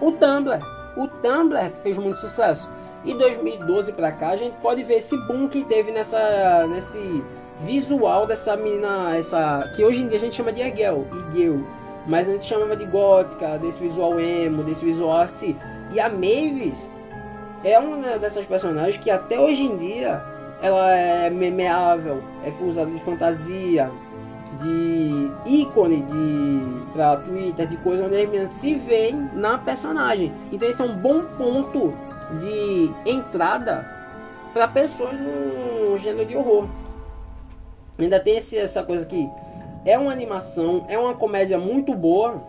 O Tumblr. O Tumblr fez muito sucesso. E 2012 pra cá a gente pode ver esse boom que teve nessa nesse visual dessa menina, essa que hoje em dia a gente chama de Egel, Igel, mas a gente chamava de gótica, desse visual emo, desse visual assim. E a Mavis é uma dessas personagens que até hoje em dia ela é memeável, é usada de fantasia, de ícone de para Twitter, de coisa onde as meninas se veem na personagem. Então esse é um bom ponto de entrada para pessoas no gênero de horror. Ainda tem esse, essa coisa que é uma animação, é uma comédia muito boa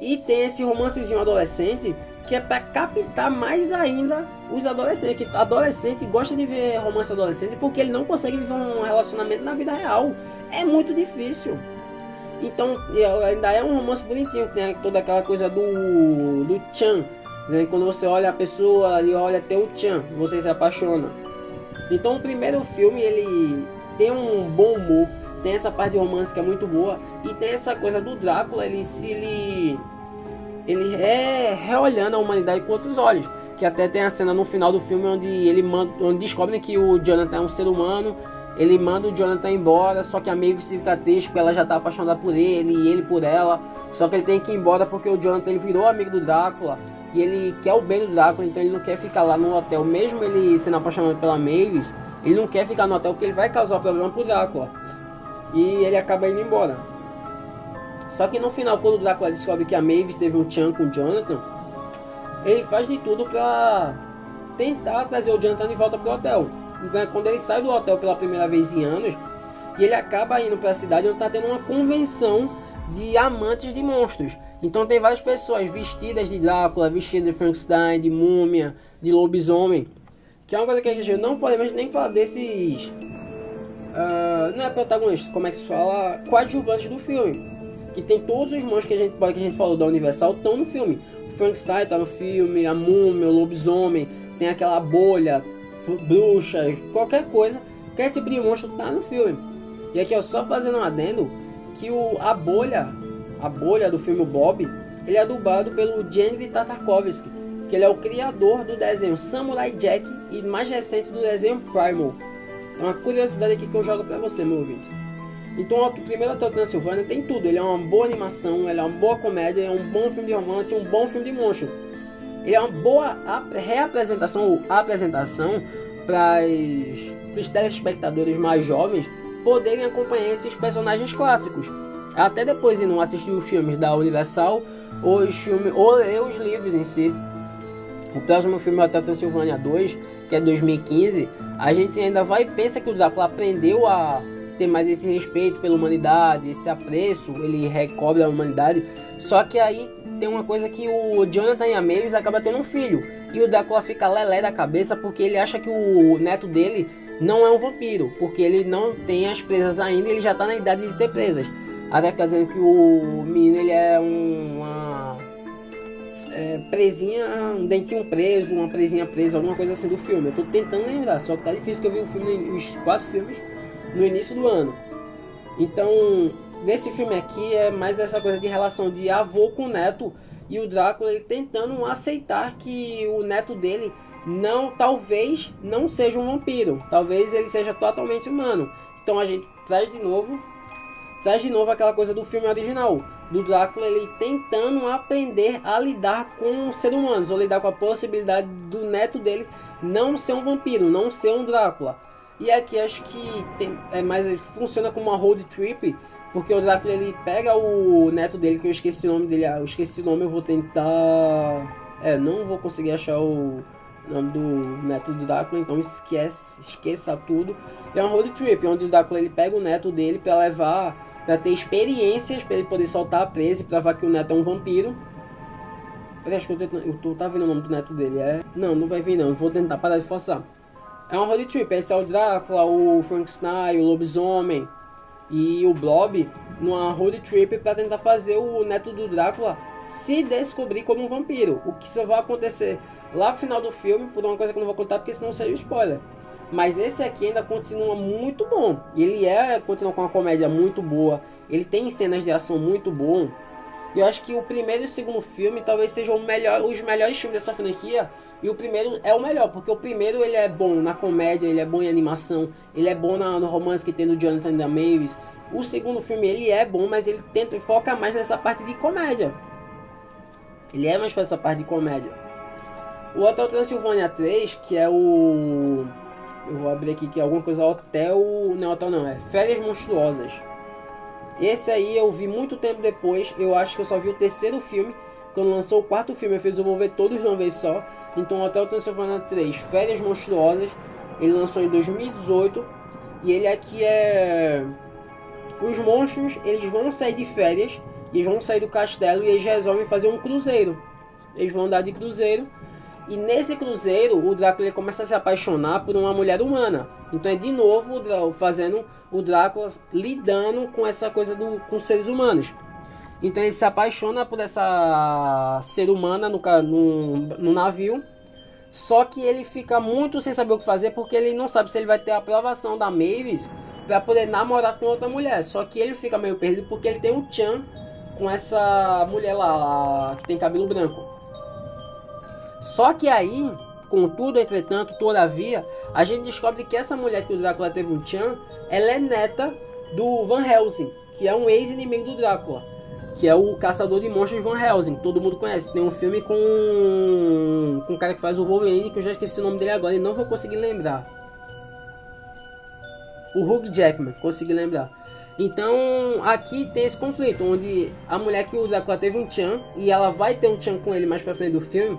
e tem esse romancezinho adolescente que é para captar mais ainda os adolescentes. Que adolescente gosta de ver romance adolescente porque ele não consegue viver um relacionamento na vida real. É muito difícil. Então, ainda é um romance bonitinho, tem toda aquela coisa do, do Chan, que quando você olha a pessoa, ele olha até o Chan, você se apaixona. Então o primeiro filme ele tem um bom humor, tem essa parte de romance que é muito boa e tem essa coisa do Drácula, ele se ele ele é reolhando a humanidade com outros olhos, que até tem a cena no final do filme onde ele manda, onde descobrem que o Jonathan é um ser humano, ele manda o Jonathan embora, só que a Maeve fica triste porque ela já tá apaixonada por ele e ele por ela, só que ele tem que ir embora porque o Jonathan ele virou amigo do Drácula e ele quer o bem do Drácula, então ele não quer ficar lá no hotel, mesmo ele sendo apaixonado pela Mavis, ele não quer ficar no hotel porque ele vai causar problema pro Drácula. E ele acaba indo embora. Só que no final, quando o Drácula descobre que a Mavis teve um tchan com o Jonathan, ele faz de tudo pra tentar trazer o Jonathan de volta pro hotel. Então, quando ele sai do hotel pela primeira vez em anos, e ele acaba indo para a cidade onde está tendo uma convenção de amantes de monstros. Então tem várias pessoas vestidas de Drácula, vestidas de Frankenstein, de múmia, de lobisomem. Que é uma coisa que a gente não podemos nem falar desses. Uh, não é protagonista, como é que se fala? Coadjuvantes do filme. Que tem todos os monstros que a gente, que a gente falou da Universal estão no filme. O Frankenstein está no filme, a múmia, o lobisomem, tem aquela bolha, bruxas, qualquer coisa. Qualquer tipo de monstro está no filme. E aqui, ó, só fazendo um adendo, que o, a bolha a bolha do filme Bob, ele é dublado pelo Genndy Tartakovsky, que ele é o criador do desenho Samurai Jack e mais recente do desenho Primal. Uma curiosidade aqui que eu jogo para você, meu ouvinte. Então, o primeiro Hotel Transilvânia tem tudo. Ele é uma boa animação, ele é uma boa comédia, é um bom filme de romance, um bom filme de monstro. Ele é uma boa reapresentação ou apresentação para os telespectadores mais jovens poderem acompanhar esses personagens clássicos. Até depois de não assistir os filmes da Universal ou, os filmes, ou ler os livros em si. O próximo filme é Hotel Transilvânia 2, que é 2015, a gente ainda vai e pensa que o Drácula aprendeu a ter mais esse respeito pela humanidade, esse apreço, ele recobre a humanidade. Só que aí tem uma coisa que o Jonathan e a Mavis acaba tendo um filho. E o Drácula fica lelé da cabeça porque ele acha que o neto dele não é um vampiro, porque ele não tem as presas ainda, ele já está na idade de ter presas. Até fica dizendo que o menino ele é uma é, presinha, um dentinho preso, uma presinha presa, alguma coisa assim do filme. Eu tô tentando lembrar, só que tá difícil que eu vi o filme, os quatro filmes no início do ano. Então, nesse filme aqui é mais essa coisa de relação de avô com neto e o Drácula ele tentando aceitar que o neto dele não, talvez não seja um vampiro, talvez ele seja totalmente humano. Então a gente traz de novo traz de novo aquela coisa do filme original, do Drácula ele tentando aprender a lidar com seres humanos, ou lidar com a possibilidade do neto dele não ser um vampiro, não ser um Drácula. E aqui acho que tem, é mais funciona como uma road trip, porque o Drácula ele pega o neto dele, que eu esqueci o nome dele, ah, eu esqueci o nome, eu vou tentar. É, não vou conseguir achar o nome do neto do Drácula, então esquece, esqueça tudo. É uma road trip, onde o Drácula ele pega o neto dele para levar para ter experiências, para ele poder soltar a presa e provar que o neto é um vampiro. Peraí, acho que eu, tô, eu tô, tá vendo o nome do neto dele, é? Não, não vai vir não, vou tentar parar de forçar. É uma road trip, esse é o Drácula, o Frankenstein, o Lobisomem e o Blob numa road trip para tentar fazer o neto do Drácula se descobrir como um vampiro. O que só vai acontecer lá no final do filme, por uma coisa que eu não vou contar porque senão seria spoiler. Mas esse aqui ainda continua muito bom. Ele é continua com uma comédia muito boa. Ele tem cenas de ação muito bom. E eu acho que o primeiro e o segundo filme talvez sejam melhor, os melhores filmes dessa franquia. E o primeiro é o melhor, porque o primeiro ele é bom na comédia, ele é bom em animação, ele é bom na, no romance que tem do Jonathan da Mavis. O segundo filme ele é bom, mas ele tenta e foca mais nessa parte de comédia. Ele é mais para essa parte de comédia. O Hotel Transilvânia 3, que é o eu vou abrir aqui que é alguma coisa hotel. Não, hotel não, é Férias Monstruosas. Esse aí eu vi muito tempo depois. Eu acho que eu só vi o terceiro filme. Quando lançou o quarto filme, eu fiz eu vou ver todos de uma vez só. Então, Hotel Transilvânia 3, Férias Monstruosas. Ele lançou em 2018. E ele aqui é. Os monstros eles vão sair de férias. Eles vão sair do castelo e eles resolvem fazer um cruzeiro. Eles vão andar de cruzeiro e nesse cruzeiro, o Drácula começa a se apaixonar por uma mulher humana. Então é de novo fazendo o Drácula lidando com essa coisa do, com seres humanos. Então ele se apaixona por essa ser humana no, no, no navio. Só que ele fica muito sem saber o que fazer porque ele não sabe se ele vai ter a aprovação da Mavis para poder namorar com outra mulher. Só que ele fica meio perdido porque ele tem um Chan com essa mulher lá que tem cabelo branco. Só que aí, contudo, entretanto, todavia, a gente descobre que essa mulher que o Drácula teve um Chan, ela é neta do Van Helsing, que é um ex-inimigo do Drácula, que é o caçador de monstros Van Helsing. Todo mundo conhece. Tem um filme com com um cara que faz o Wolverine, que eu já esqueci o nome dele agora e não vou conseguir lembrar. O Hugh Jackman, consegui lembrar. Então, aqui tem esse conflito, onde a mulher que o Drácula teve um Chan, e ela vai ter um Chan com ele mais pra frente do filme,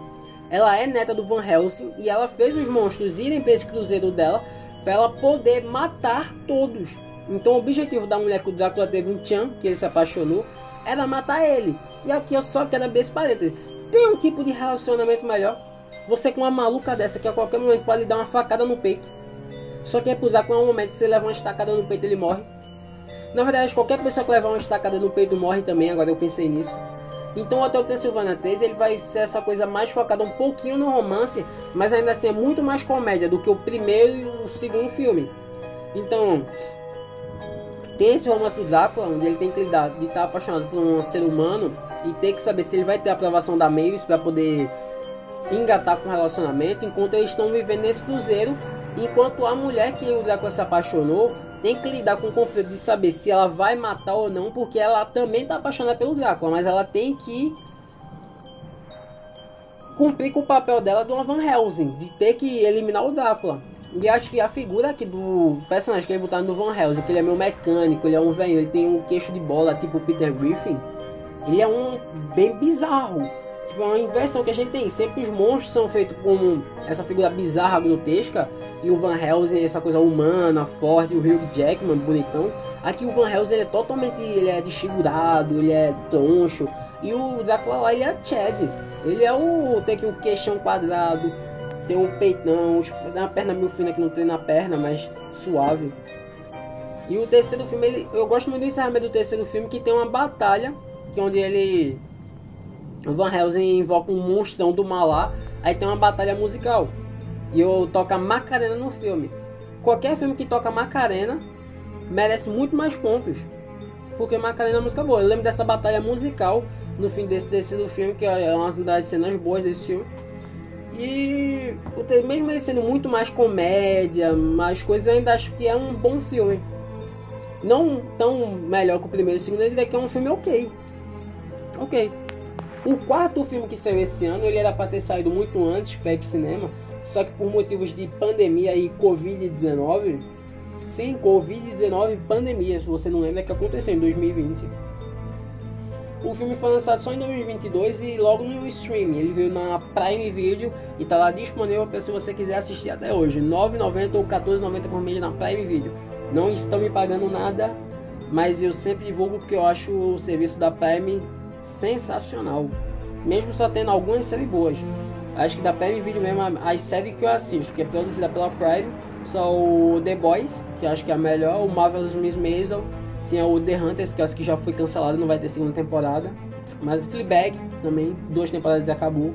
ela é neta do Van Helsing e ela fez os monstros irem para esse cruzeiro dela para ela poder matar todos. Então o objetivo da mulher que o Drácula teve um Chan, que ele se apaixonou, era matar ele. E aqui eu só quero abrir esse parênteses. Tem um tipo de relacionamento melhor. Você com uma maluca dessa que a qualquer momento pode lhe dar uma facada no peito. Só que é pro Drácula, um momento você leva uma estacada no peito ele morre. Na verdade, qualquer pessoa que levar uma estacada no peito morre também, agora eu pensei nisso. Então o Hotel Transilvânia 3 ele vai ser essa coisa mais focada um pouquinho no romance, mas ainda assim é muito mais comédia do que o primeiro e o segundo filme. Então, tem esse romance do Drácula, onde ele tem que lidar de estar apaixonado por um ser humano e ter que saber se ele vai ter a aprovação da Mavis para poder engatar com o relacionamento, enquanto eles estão vivendo nesse cruzeiro, enquanto a mulher que o Drácula se apaixonou tem que lidar com o conflito de saber se ela vai matar ou não, porque ela também está apaixonada pelo Drácula, mas ela tem que cumprir com o papel dela do Van Helsing, de ter que eliminar o Drácula. E acho que a figura aqui do personagem que ele botaram no Van Helsing, que ele é meio mecânico, ele é um velho, ele tem um queixo de bola tipo Peter Griffin, ele é um bem bizarro. Tipo, é uma inversão que a gente tem. Sempre os monstros são feitos com essa figura bizarra, grotesca, e o Van Helsing essa coisa humana, forte, o Hugh Jackman, bonitão. Aqui o Van Helsing ele é totalmente ele é desfigurado, ele é troncho. E o Drácula lá ele é Chad. Ele é o. tem aqui um queixão quadrado, tem um peitão, uma perna meio fina que não tem na perna, mas suave. E o terceiro filme, ele, eu gosto muito do encerramento do terceiro filme que tem uma batalha, que é onde ele Van Helsing invoca um monstrão do mal lá, aí tem uma batalha musical. E eu toca Macarena no filme. Qualquer filme que toca Macarena merece muito mais pontos. Porque Macarena é uma música boa. Eu lembro dessa batalha musical no fim desse, desse do filme, que é uma das cenas boas desse filme. E mesmo ele sendo muito mais comédia, mais coisas, eu ainda acho que é um bom filme. Não tão melhor que o primeiro e o segundo, é que é um filme ok. Ok. O quarto filme que saiu esse ano, ele era para ter saído muito antes para ir cinema, só que por motivos de pandemia e Covid-19, sim, Covid-19 pandemia, se você não lembra, é que aconteceu em 2020. O filme foi lançado só em 2022 e logo no stream. Ele veio na Prime Video e tá lá disponível para se você quiser assistir até hoje. R$ 9,90 ou R$ 14,90 por mês na Prime Video. Não estão me pagando nada, mas eu sempre divulgo porque eu acho o serviço da Prime sensacional. Mesmo só tendo algumas séries boas. Acho que da Prime Video mesmo, as séries que eu assisto, que é produzida pela Prime, são o The Boys, que acho que é a melhor, o Marvelous Miss Maisel, tinha o The Hunters, que acho que já foi cancelado, não vai ter segunda temporada. Mas o Fleabag também, duas temporadas e acabou.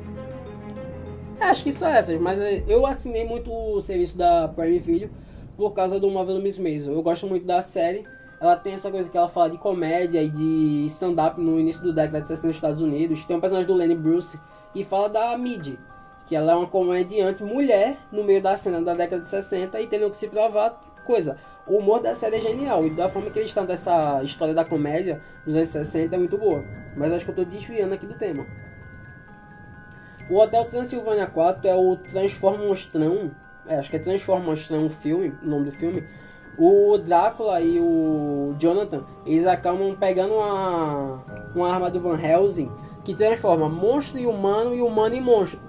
Acho que só essas, mas eu assinei muito o serviço da Prime Video por causa do Marvelous Miss Maisel. Eu gosto muito da série ela tem essa coisa que ela fala de comédia e de stand-up no início do década de 60 nos Estados Unidos. Tem um personagem do Lenny Bruce e fala da Mid, que ela é uma comediante mulher no meio da cena da década de 60 e tendo que se provar coisa. O humor da série é genial e da forma que eles estão dessa história da comédia dos anos 60 é muito boa. Mas acho que eu estou desviando aqui do tema. O Hotel Transilvânia 4 é o Transforma Monstrão. É, acho que é Transforma Monstrão o filme, o nome do filme o Drácula e o Jonathan, eles acabam pegando uma, uma arma do Van Helsing que transforma monstro em humano e humano em monstro.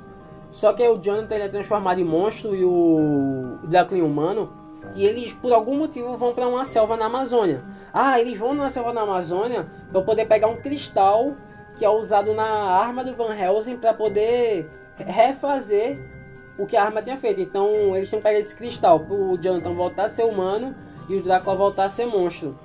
Só que o Jonathan ele é transformado em monstro e o Drácula em humano. E eles, por algum motivo, vão para uma selva na Amazônia. Ah, eles vão na selva na Amazônia para poder pegar um cristal que é usado na arma do Van Helsing para poder refazer o que a arma tinha feito. Então eles têm que pegar esse cristal pro Jonathan voltar a ser humano e o Drácula voltar a ser monstro.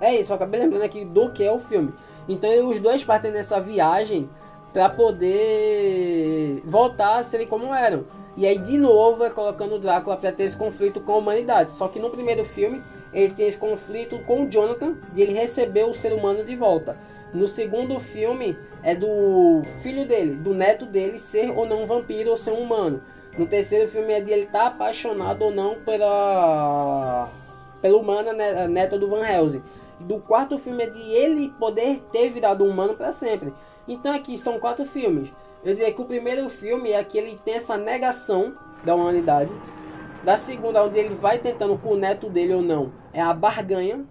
É isso, eu acabei lembrando aqui do que é o filme. Então os dois partem nessa viagem para poder voltar a serem como eram. E aí de novo é colocando o Drácula para ter esse conflito com a humanidade. Só que no primeiro filme ele tem esse conflito com o Jonathan de ele receber o ser humano de volta. No segundo filme é do filho dele, do neto dele ser ou não um vampiro ou ser um humano. No terceiro filme é de ele estar tá apaixonado ou não pela pela humana né, neta do Van Helsing. Do quarto filme é de ele poder ter virado humano para sempre. Então aqui são quatro filmes. Eu diria que o primeiro filme é que ele tem essa negação da humanidade. Da segunda, onde ele vai tentando com o neto dele ou não, é a barganha.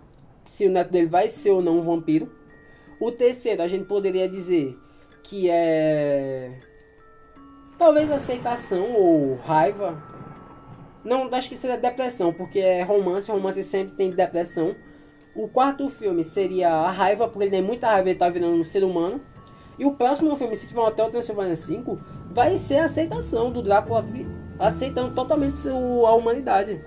Se o neto dele vai ser ou não um vampiro. O terceiro, a gente poderia dizer que é. Talvez aceitação ou raiva. Não, acho que seria depressão, porque é romance, romance sempre tem depressão. O quarto filme seria a raiva, porque ele tem muita raiva, ele tá virando um ser humano. E o próximo filme, se tiver um Hotel Transilvânia 5, vai ser a aceitação do Drácula aceitando totalmente a humanidade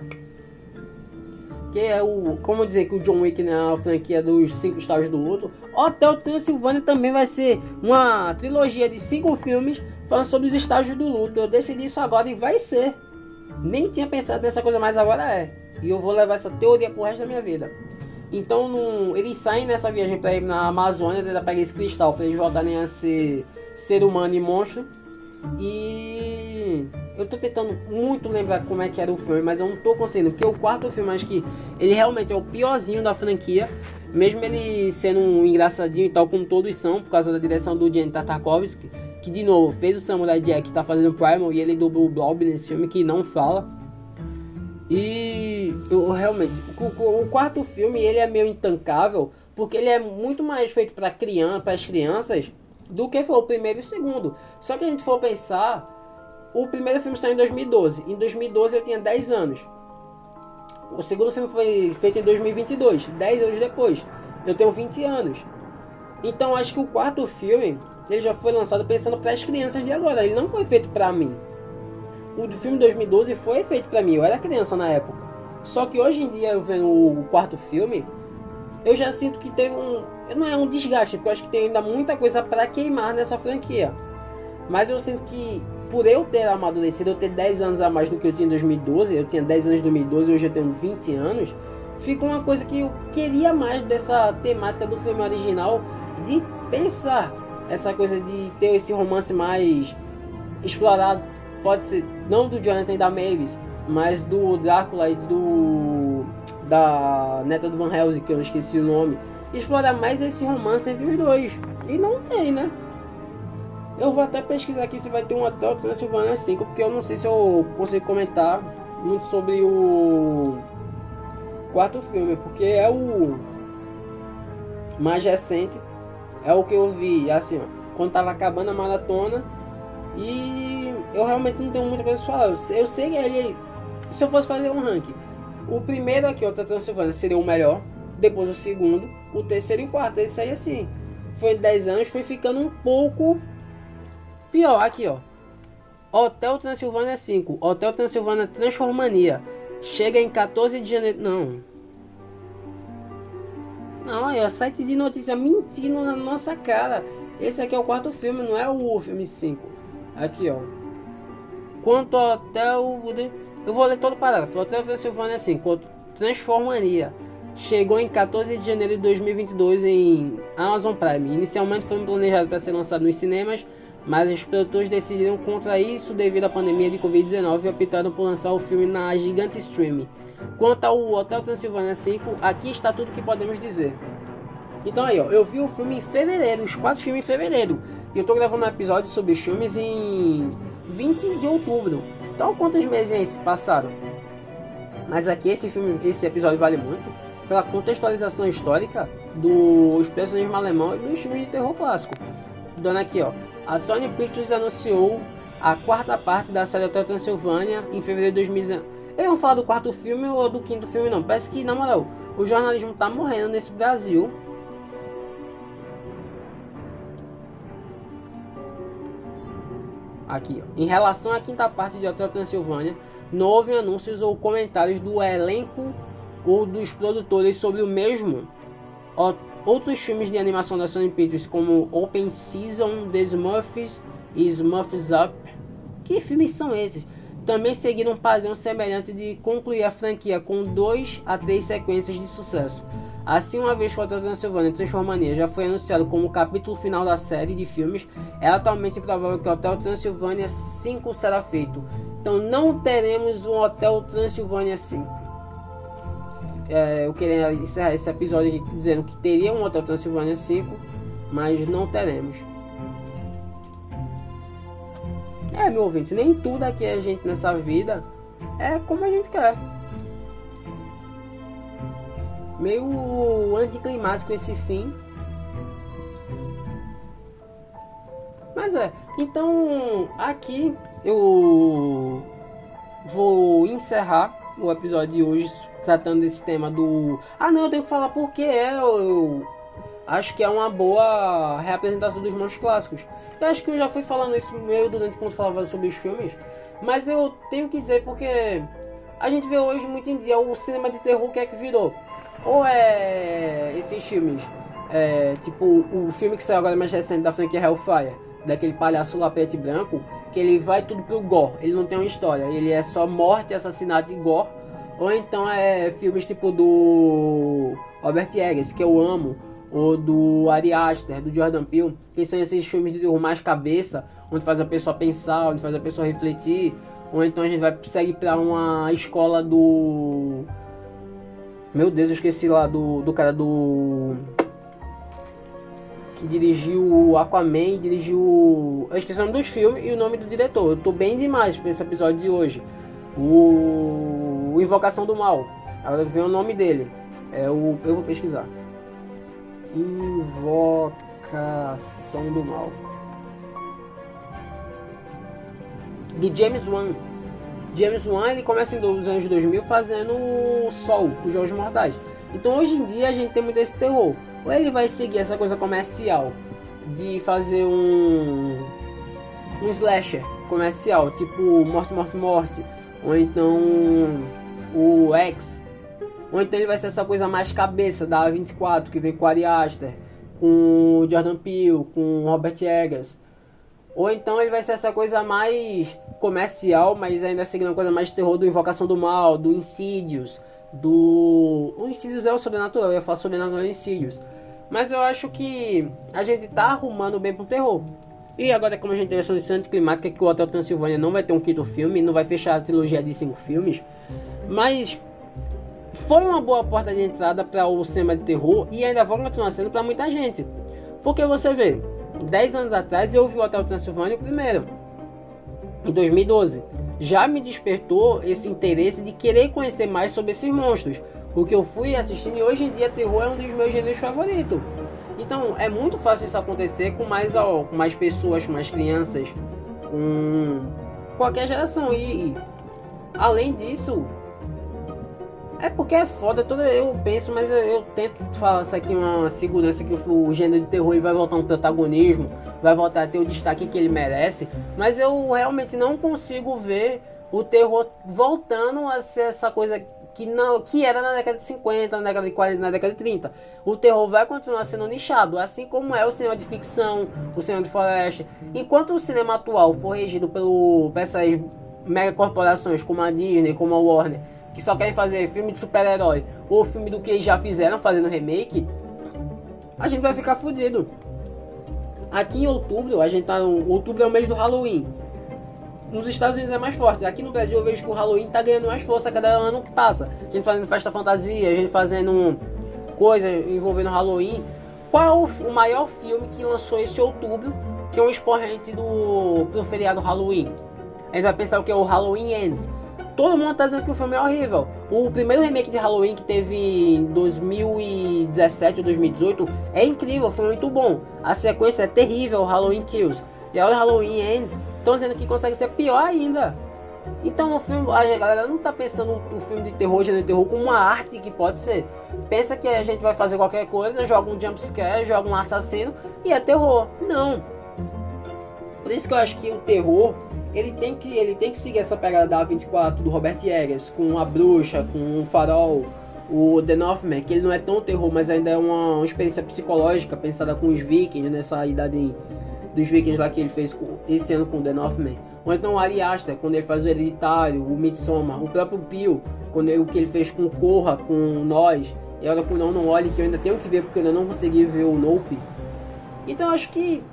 que é o. Como dizer que o John Wick na né, franquia dos cinco estágios do luto. Hotel Transilvânia também vai ser uma trilogia de cinco filmes falando sobre os estágios do luto. Eu decidi isso agora e vai ser. Nem tinha pensado nessa coisa, mas agora é. E eu vou levar essa teoria pro resto da minha vida. Então no, eles saem nessa viagem para ir na Amazônia, tentar pegar esse cristal para eles voltarem a ser ser humano e monstro. E eu tô tentando muito lembrar como é que era o filme, mas eu não tô conseguindo, porque o quarto filme acho que ele realmente é o piorzinho da franquia, mesmo ele sendo um engraçadinho e tal, como todos são, por causa da direção do Jenny Tartakovsky, que de novo fez o Samurai Jack, tá fazendo Primal, e ele dublou o Blob nesse filme, que não fala, E eu realmente, o, o, quarto filme ele é meio intancável porque ele é muito mais feito para criança, para as crianças do que foi o primeiro e o segundo. Só que a gente for pensar, o primeiro filme saiu em 2012. Em 2012 eu tinha 10 anos. O segundo filme foi feito em 2022, 10 anos depois. Eu tenho 20 anos. Então acho que o quarto filme ele já foi lançado pensando para as crianças de agora. Ele não foi feito para mim. O filme 2012 foi feito para mim. Eu era criança na época. Só que hoje em dia eu vendo o quarto filme, eu já sinto que teve um, não é um desgaste, porque eu acho que tem ainda muita coisa para queimar nessa franquia. Mas eu sinto que por eu ter amadurecido, eu ter 10 anos a mais do que eu tinha em 2012, eu tinha 10 anos em 2012 hoje eu tenho 20 anos, fica uma coisa que eu queria mais dessa temática do filme original, de pensar essa coisa de ter esse romance mais explorado, pode ser não do Jonathan e da Mavis, mas do Drácula e do da neta do Van Helsing, que eu esqueci o nome, explorar mais esse romance entre os dois. E não tem, né? Eu vou até pesquisar aqui se vai ter um Hotel Transilvânia 5, porque eu não sei se eu consigo comentar muito sobre o quarto filme, porque é o mais recente, é o que eu vi, assim, ó, quando tava acabando a maratona, e eu realmente não tenho muita coisa pra falar. Eu sei que ele, se eu fosse fazer um ranking, o primeiro aqui, o Hotel Transilvânia, seria o melhor, depois o segundo, o terceiro e o quarto. Esse aí assim, foi 10 anos, foi ficando um pouco pior. Aqui, ó. Hotel Transilvânia 5, Hotel Transilvânia Transformania. Chega em 14 de janeiro. Não. Não, é o site de notícia mentindo na nossa cara. Esse aqui é o quarto filme, não é o filme 5. Aqui, ó. Quanto ao hotel. Eu vou ler todo o parágrafo. Hotel Transilvânia 5. Transformania chegou em 14 de janeiro de 2022 em Amazon Prime. Inicialmente foi planejado para ser lançado nos cinemas, mas os produtores decidiram contra isso devido à pandemia de Covid-19 e optaram por lançar o filme na gigante streaming. Quanto ao Hotel Transilvânia 5, aqui está tudo que podemos dizer. Então aí, ó, eu vi o filme em fevereiro, os quatro filmes em fevereiro. E eu tô gravando um episódio sobre filmes em 20 de outubro. Então quantos meses passaram? Mas aqui esse filme, esse episódio vale muito pela contextualização histórica dos personagens alemão e dos filmes de terror clássico. Dando aqui, ó. A Sony Pictures anunciou a quarta parte da série Hotel Transilvânia em fevereiro de 2019. Eu vou falar do quarto filme ou do quinto filme, não. Parece que, na moral, o jornalismo tá morrendo nesse Brasil. Aqui, ó. Em relação à quinta parte de Hotel Transilvânia, não houve anúncios ou comentários do elenco ou dos produtores sobre o mesmo. Outros filmes de animação da Sony Pictures, como Open Season, The Smurfs e Smurfs Up. Que filmes são esses? Também seguiram um padrão semelhante de concluir a franquia com dois a três sequências de sucesso. Assim, uma vez que o Hotel Transilvânia Transformania já foi anunciado como o capítulo final da série de filmes, é altamente provável que o Hotel Transilvânia 5 será feito. Então não teremos um Hotel Transilvânia 5 é, eu queria encerrar esse episódio aqui dizendo que teria um Hotel Transilvânia 5, mas não teremos. É, meu ouvinte, nem tudo aqui a gente nessa vida é como a gente quer. Meio anticlimático esse fim. Mas é, então aqui eu vou encerrar o episódio de hoje tratando desse tema do. Ah, não, eu tenho que falar porque é. Eu, acho que é uma boa representação dos monstros clássicos. Eu acho que eu já fui falando isso meio durante quando falava sobre os filmes. Mas eu tenho que dizer porque a gente vê hoje muito em dia o cinema de terror que é que virou. Ou é esses filmes, é, tipo o filme que saiu agora mais recente da franquia Hellfire, daquele palhaço lá preto e branco, que ele vai tudo pro gore, ele não tem uma história, ele é só morte, assassinato e gore. Ou então é filmes tipo do Robert Eggers, que eu amo, ou do Ari Aster, do Jordan Peele, que são esses filmes de terror mais cabeça, onde faz a pessoa pensar, onde faz a pessoa refletir, ou então a gente vai seguir para uma escola do Meu Deus, eu esqueci lá do, do cara do que dirigiu o Aquaman, dirigiu. Eu esqueci o nome dos filmes e o nome do diretor. Eu tô bem demais para esse episódio de hoje. O o Invocação do Mal. Agora vem o nome dele. É o. Eu vou pesquisar. Invocação do Mal. Do James Wan. James Wan ele começa nos anos 2000 fazendo o Sol, os Jogos Mortais. Então hoje em dia a gente tem muito esse terror. Ou ele vai seguir essa coisa comercial de fazer um um slasher comercial, tipo Morte, Morte, Morte, ou então o X, ou então ele vai ser essa coisa mais cabeça da A24 que vem com o Ari Aster, com o Jordan Peele, com o Robert Eggers. Ou então ele vai ser essa coisa mais comercial, mas ainda seguindo uma coisa mais de terror do Invocação do Mal, do Insidious, do. O Insidious é o sobrenatural, eu ia falar sobrenatural Insidious. Mas eu acho que a gente tá arrumando bem pro terror. E agora, como a gente tem essa lição climática, que o Hotel Transilvânia não vai ter um quinto filme, não vai fechar a trilogia de cinco filmes, mas foi uma boa porta de entrada para o cinema de terror e ainda vai continuar sendo para muita gente. Porque você vê, 10 anos atrás eu vi o Hotel Transilvânia primeiro, em 2012. Já me despertou esse interesse de querer conhecer mais sobre esses monstros. O que eu fui assistindo e hoje em dia terror é um dos meus gêneros favoritos. Então é muito fácil isso acontecer com mais, ó, com mais pessoas, com mais crianças, com qualquer geração. E, e além disso, é porque é foda, toda eu penso, mas eu, eu tento falar isso aqui uma segurança que o, o gênero de terror vai voltar um protagonismo, vai voltar a ter o destaque que ele merece, mas eu realmente não consigo ver o terror voltando a ser essa coisa que não que era na década de 50, na década de 40, na década de 30. O terror vai continuar sendo nichado, assim como é o cinema de ficção, o cinema de floresta. Enquanto o cinema atual for regido pelo, essas megacorporações como a Disney, como a Warner, que só querem fazer filme de super-herói ou filme do que eles já fizeram fazendo remake, a gente vai ficar fudido. Aqui em outubro, a gente tá no, outubro é o mês do Halloween nos Estados Unidos é mais forte. Aqui no Brasil eu vejo que o Halloween tá ganhando mais força cada ano que passa. A gente fazendo festa fantasia, a gente fazendo coisa envolvendo Halloween. Qual o maior filme que lançou esse outubro, que é um expoente do, do feriado Halloween? A gente vai pensar o que é o Halloween Ends. Todo mundo tá dizendo que o filme é horrível. O primeiro remake de Halloween que teve em 2017 ou 2018 é incrível, foi muito bom. A sequência é terrível, Halloween Kills. E o Halloween Ends Estão dizendo que consegue ser pior ainda. Então o filme, a galera não tá pensando o filme de terror, gênero de terror, como uma arte que pode ser. Pensa que a gente vai fazer qualquer coisa, joga um jump scare, joga um assassino e é terror. Não. Por isso que eu acho que o terror, ele tem que, ele tem que seguir essa pegada da A24 do Robert Eggers, com a bruxa, com o farol, o The Northman, que ele não é tão terror, mas ainda é uma, uma experiência psicológica pensada com os vikings nessa idade dos Vikings lá que ele fez esse ano com The Northman. Ou então o Ari Aster, quando ele faz o Hereditário, o Midsommar, o próprio Pio, quando ele, o que ele fez com Corra, com Nós, e agora com Não Não Olhe, que eu ainda tenho que ver porque eu ainda não consegui ver o Nope. Então acho que.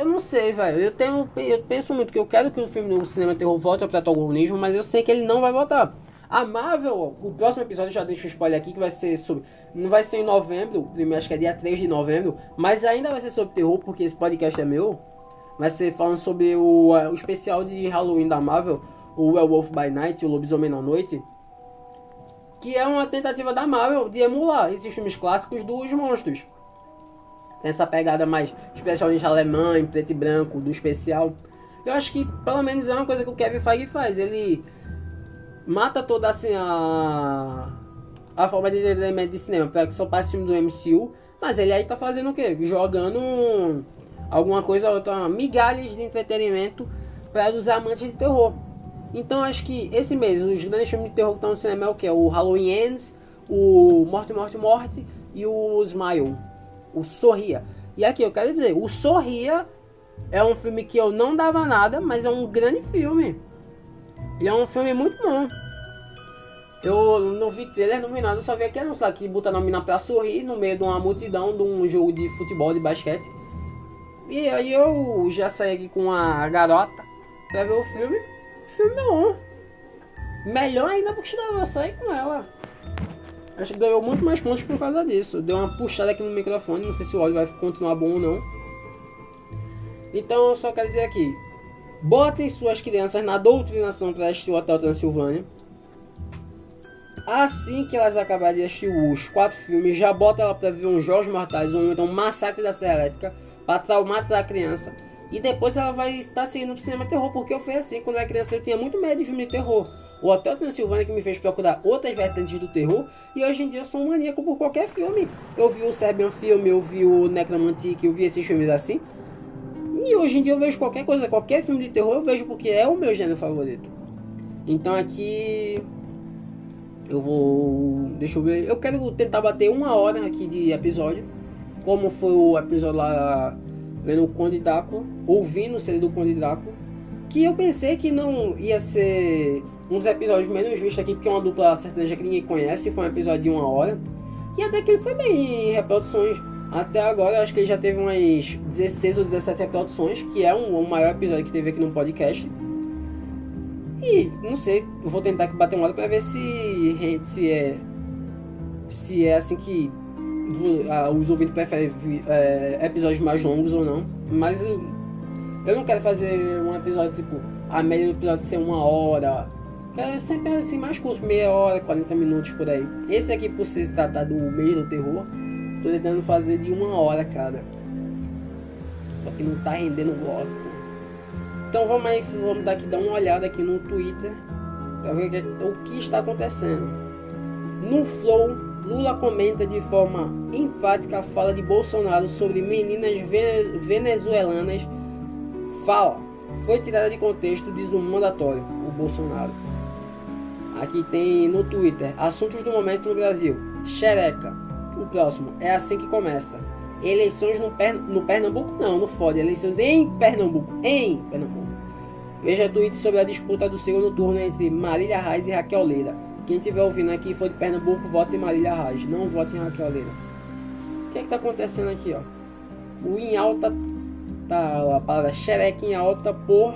Eu não sei, velho. Eu tenho. Eu penso muito que eu quero que o filme do cinema terror volte ao protagonismo, mas eu sei que ele não vai voltar. A Marvel, o próximo episódio já deixo o spoiler aqui que vai ser sobre. Não vai ser em novembro, primeiro acho que é dia 3 de novembro, mas ainda vai ser sobre terror, porque esse podcast é meu. Vai ser falando sobre o, o especial de Halloween da Marvel, o Werewolf by Night, o Lobisomem na Noite. Que é uma tentativa da Marvel de emular esses filmes clássicos dos monstros. Tem essa pegada mais especialmente alemã, em preto e branco, do especial. Eu acho que pelo menos é uma coisa que o Kevin Feige faz. Ele mata toda assim a a forma de entretenimento de cinema para que só passe filme do MCU, mas ele aí tá fazendo o quê? Jogando alguma coisa outra, migalhas de entretenimento para os amantes de terror. Então acho que esse mês os grandes filmes de terror que estão no cinema é o que? O Halloween Ends, o Morte, Morte, Morte e o Smile, o Sorria. E aqui eu quero dizer, o Sorria é um filme que eu não dava nada, mas é um grande filme. Ele é um filme muito bom. Eu não vi trailer, não vi nada, eu só vi aquele anúncio lá que botar nome na pra sorrir no meio de uma multidão de um jogo de futebol, de basquete. E aí eu já saí aqui com a garota pra ver o filme. filme bom. Melhor ainda porque eu sair com ela. Acho que ganhou muito mais pontos por causa disso. Deu uma puxada aqui no microfone, não sei se o áudio vai continuar bom ou não. Então eu só quero dizer aqui, Botem suas crianças na doutrinação para assistir o Hotel Transilvânia. assim que elas acabarem de assistir os quatro filmes, já bota ela pra ver um Jorge Mortais ou então um Massacre da Serra Elétrica pra traumatizar a criança. E depois ela vai estar seguindo pro cinema terror, porque eu fui assim, quando eu era criança eu tinha muito medo de filme de terror. O Hotel Transilvânia que me fez procurar outras vertentes do terror, e hoje em dia eu sou um maníaco por qualquer filme. Eu vi o Serbian Film, eu vi o Necromantic, eu vi esses filmes assim. E hoje em dia eu vejo qualquer coisa, qualquer filme de terror eu vejo porque é o meu gênero favorito. Então aqui eu vou. Deixa eu ver. Eu quero tentar bater uma hora aqui de episódio. Como foi o episódio lá vendo o Conde Drácula, ouvindo o CD do Conde Drácula. Que eu pensei que não ia ser um dos episódios menos vistos aqui, porque é uma dupla sertaneja que ninguém conhece. Foi um episódio de uma hora. E até que ele foi bem em reproduções. Até agora, acho que ele já teve umas 16 ou 17 reproduções, que é um, o maior episódio que teve aqui no podcast. E não sei, vou tentar bater uma hora pra ver se, se é. Se é assim que os ouvintes preferem é, episódios mais longos ou não. Mas eu, não quero fazer um episódio tipo. A média do episódio ser uma hora. Quero sempre assim mais curto, meia hora, 40 minutos por aí. Esse aqui, por se tratar do mês do terror, tô tentando fazer de uma hora cada. Só que não tá rendendo bloco. Então vamos aí, vamos daqui dar uma olhada aqui no Twitter para ver o que está acontecendo. No Flow, Lula comenta de forma enfática a fala de Bolsonaro sobre meninas venezuelanas. Fala, foi tirada de contexto, diz o mandatório, o Bolsonaro. Aqui tem no Twitter, assuntos do momento no Brasil. Xereca. O próximo, é assim que começa. Eleições no, per... no Pernambuco não, não fode. Eleições em Pernambuco. Em Pernambuco. Veja tweet sobre a disputa do segundo turno entre Marília Reis e Raquel Leira. Quem estiver ouvindo aqui for de Pernambuco, vote em Marília Reis. Não vote em Raquel Leira. O que é que tá acontecendo aqui, ó? O em alta tá a palavra xereca em alta por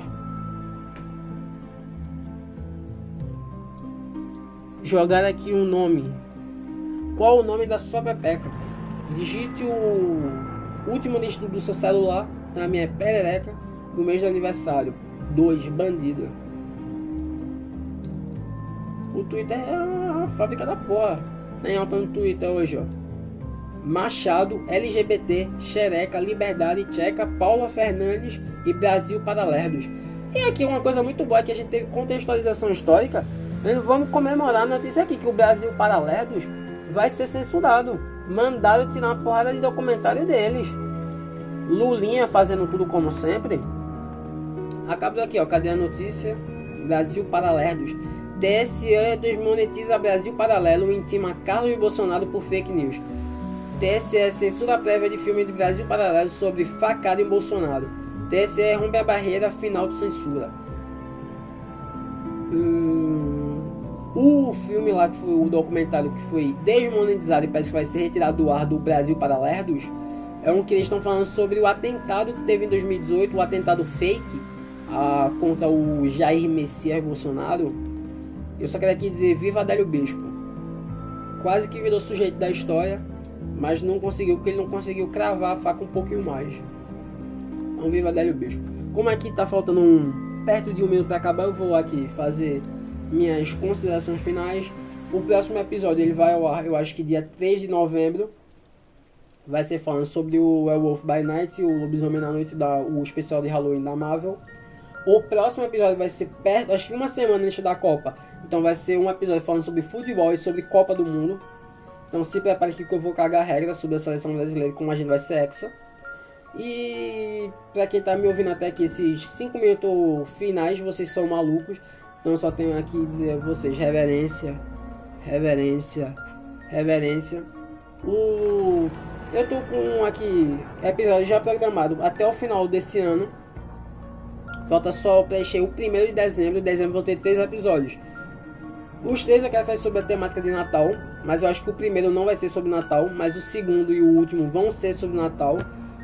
jogar aqui um nome. Qual o nome da sua pepeca? digite o último dígito do seu celular na minha perereca no mês do aniversário. 2. Bandido. O Twitter é a fábrica da porra. Tem alta no Twitter hoje, ó. Machado, LGBT, Xereca, Liberdade, Tcheca, Paula Fernandes e Brasil para Lerdos. E aqui uma coisa muito boa é que a gente teve contextualização histórica. Vamos comemorar a notícia aqui que o Brasil para Lerdos vai ser censurado mandaram tirar uma porrada de documentário deles. Lulinha fazendo tudo como sempre. Acaba aqui, ó. Cadê a notícia? Brasil Paralelos. TSE desmonetiza Brasil Paralelo e intima Carlos Bolsonaro por fake news. TSE censura prévia de filme de Brasil Paralelo sobre facada em Bolsonaro. TSE rompe a barreira final de censura. Hum... O filme lá, que foi o documentário que foi desmonetizado e parece que vai ser retirado do ar do Brasil para Lerdos, é um que eles estão falando sobre o atentado que teve em 2018, o atentado fake a, contra o Jair Messias Bolsonaro. Eu só quero aqui dizer viva Adélio Bispo. Quase que virou sujeito da história, mas não conseguiu, porque ele não conseguiu cravar a faca um pouquinho mais. Então viva Adélio Bispo. Como aqui tá faltando um perto de um minuto para acabar, eu vou aqui fazer minhas considerações finais. O próximo episódio ele vai ao ar, eu acho que dia 3 de novembro. Vai ser falando sobre o Werewolf by Night, o Lobisomem na Noite, da, o especial de Halloween da Marvel. O próximo episódio vai ser perto, acho que uma semana antes da Copa. Então vai ser um episódio falando sobre futebol e sobre Copa do Mundo. Então se prepare que eu vou cagar regras sobre a seleção brasileira como a gente vai ser hexa. E pra quem tá me ouvindo até aqui, esses 5 minutos finais, vocês são malucos. Então eu só tenho aqui dizer a vocês reverência, reverência, reverência. O eu tô com aqui episódio já programado até o final desse ano. Falta só preencher o primeiro de dezembro. Em dezembro vou ter três episódios. Os três eu quero fazer sobre a temática de Natal, mas eu acho que o primeiro não vai ser sobre Natal, mas o segundo e o último vão ser sobre Natal.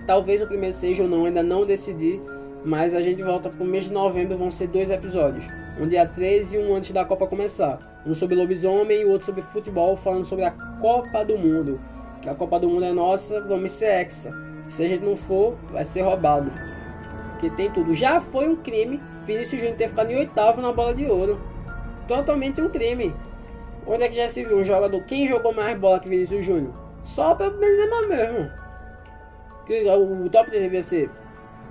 Talvez o primeiro seja ou não, ainda não decidi, mas a gente volta pro mês de novembro, vão ser dois episódios um dia 13 e um antes da Copa começar. Um sobre lobisomem e outro sobre futebol, falando sobre a Copa do Mundo. Que a Copa do Mundo é nossa, vamos ser hexa. Se a gente não for, vai ser roubado. Porque tem tudo. Já foi um crime Vinícius Júnior ter ficado em oitavo na bola de ouro. Totalmente um crime. Onde é que já se viu um jogador? Quem jogou mais bola que Vinícius Júnior? Só para Benzema mesmo. O top deveria ser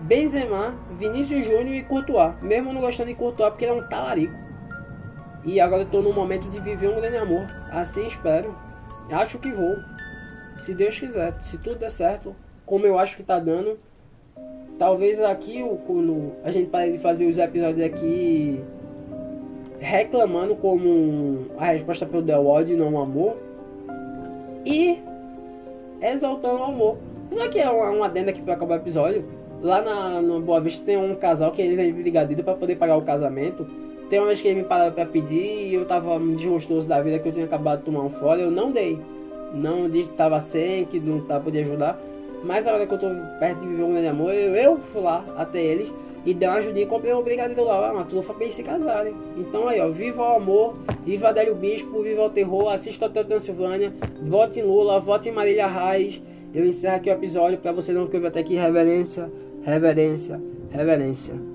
Benzema, Vinícius Júnior e Courtois. Mesmo não gostando de Courtois porque ele é um talarico. E agora estou no momento de viver um grande amor. Assim espero. Acho que vou. Se Deus quiser. Se tudo der certo, como eu acho que está dando. Talvez aqui, quando a gente pare de fazer os episódios aqui reclamando como a resposta pelo The World não o amor. E exaltando o amor. Isso aqui é uma, uma adenda aqui para acabar o episódio. Lá na, no Boa Vista tem um casal que ele vem brigadeiro para poder pagar o casamento. Tem uma vez que ele me parou para pedir e eu tava desgostoso da vida que eu tinha acabado de tomar um fora, eu não dei. Não disse que tava sem, que não tava podia ajudar. Mas a hora que eu tô perto de viver um grande amor, eu, eu fui lá até eles e dei uma ajudinha e comprei um brigadeiro lá, uma trufa pra eles se casarem. Então aí, ó, viva o amor, viva Adélio Bispo, viva o terror, assista Hotel Transilvânia, vote em Lula, vote em Marília Reis. Eu encerro aqui o episódio para você não que até aqui, reverência, reverência, reverência.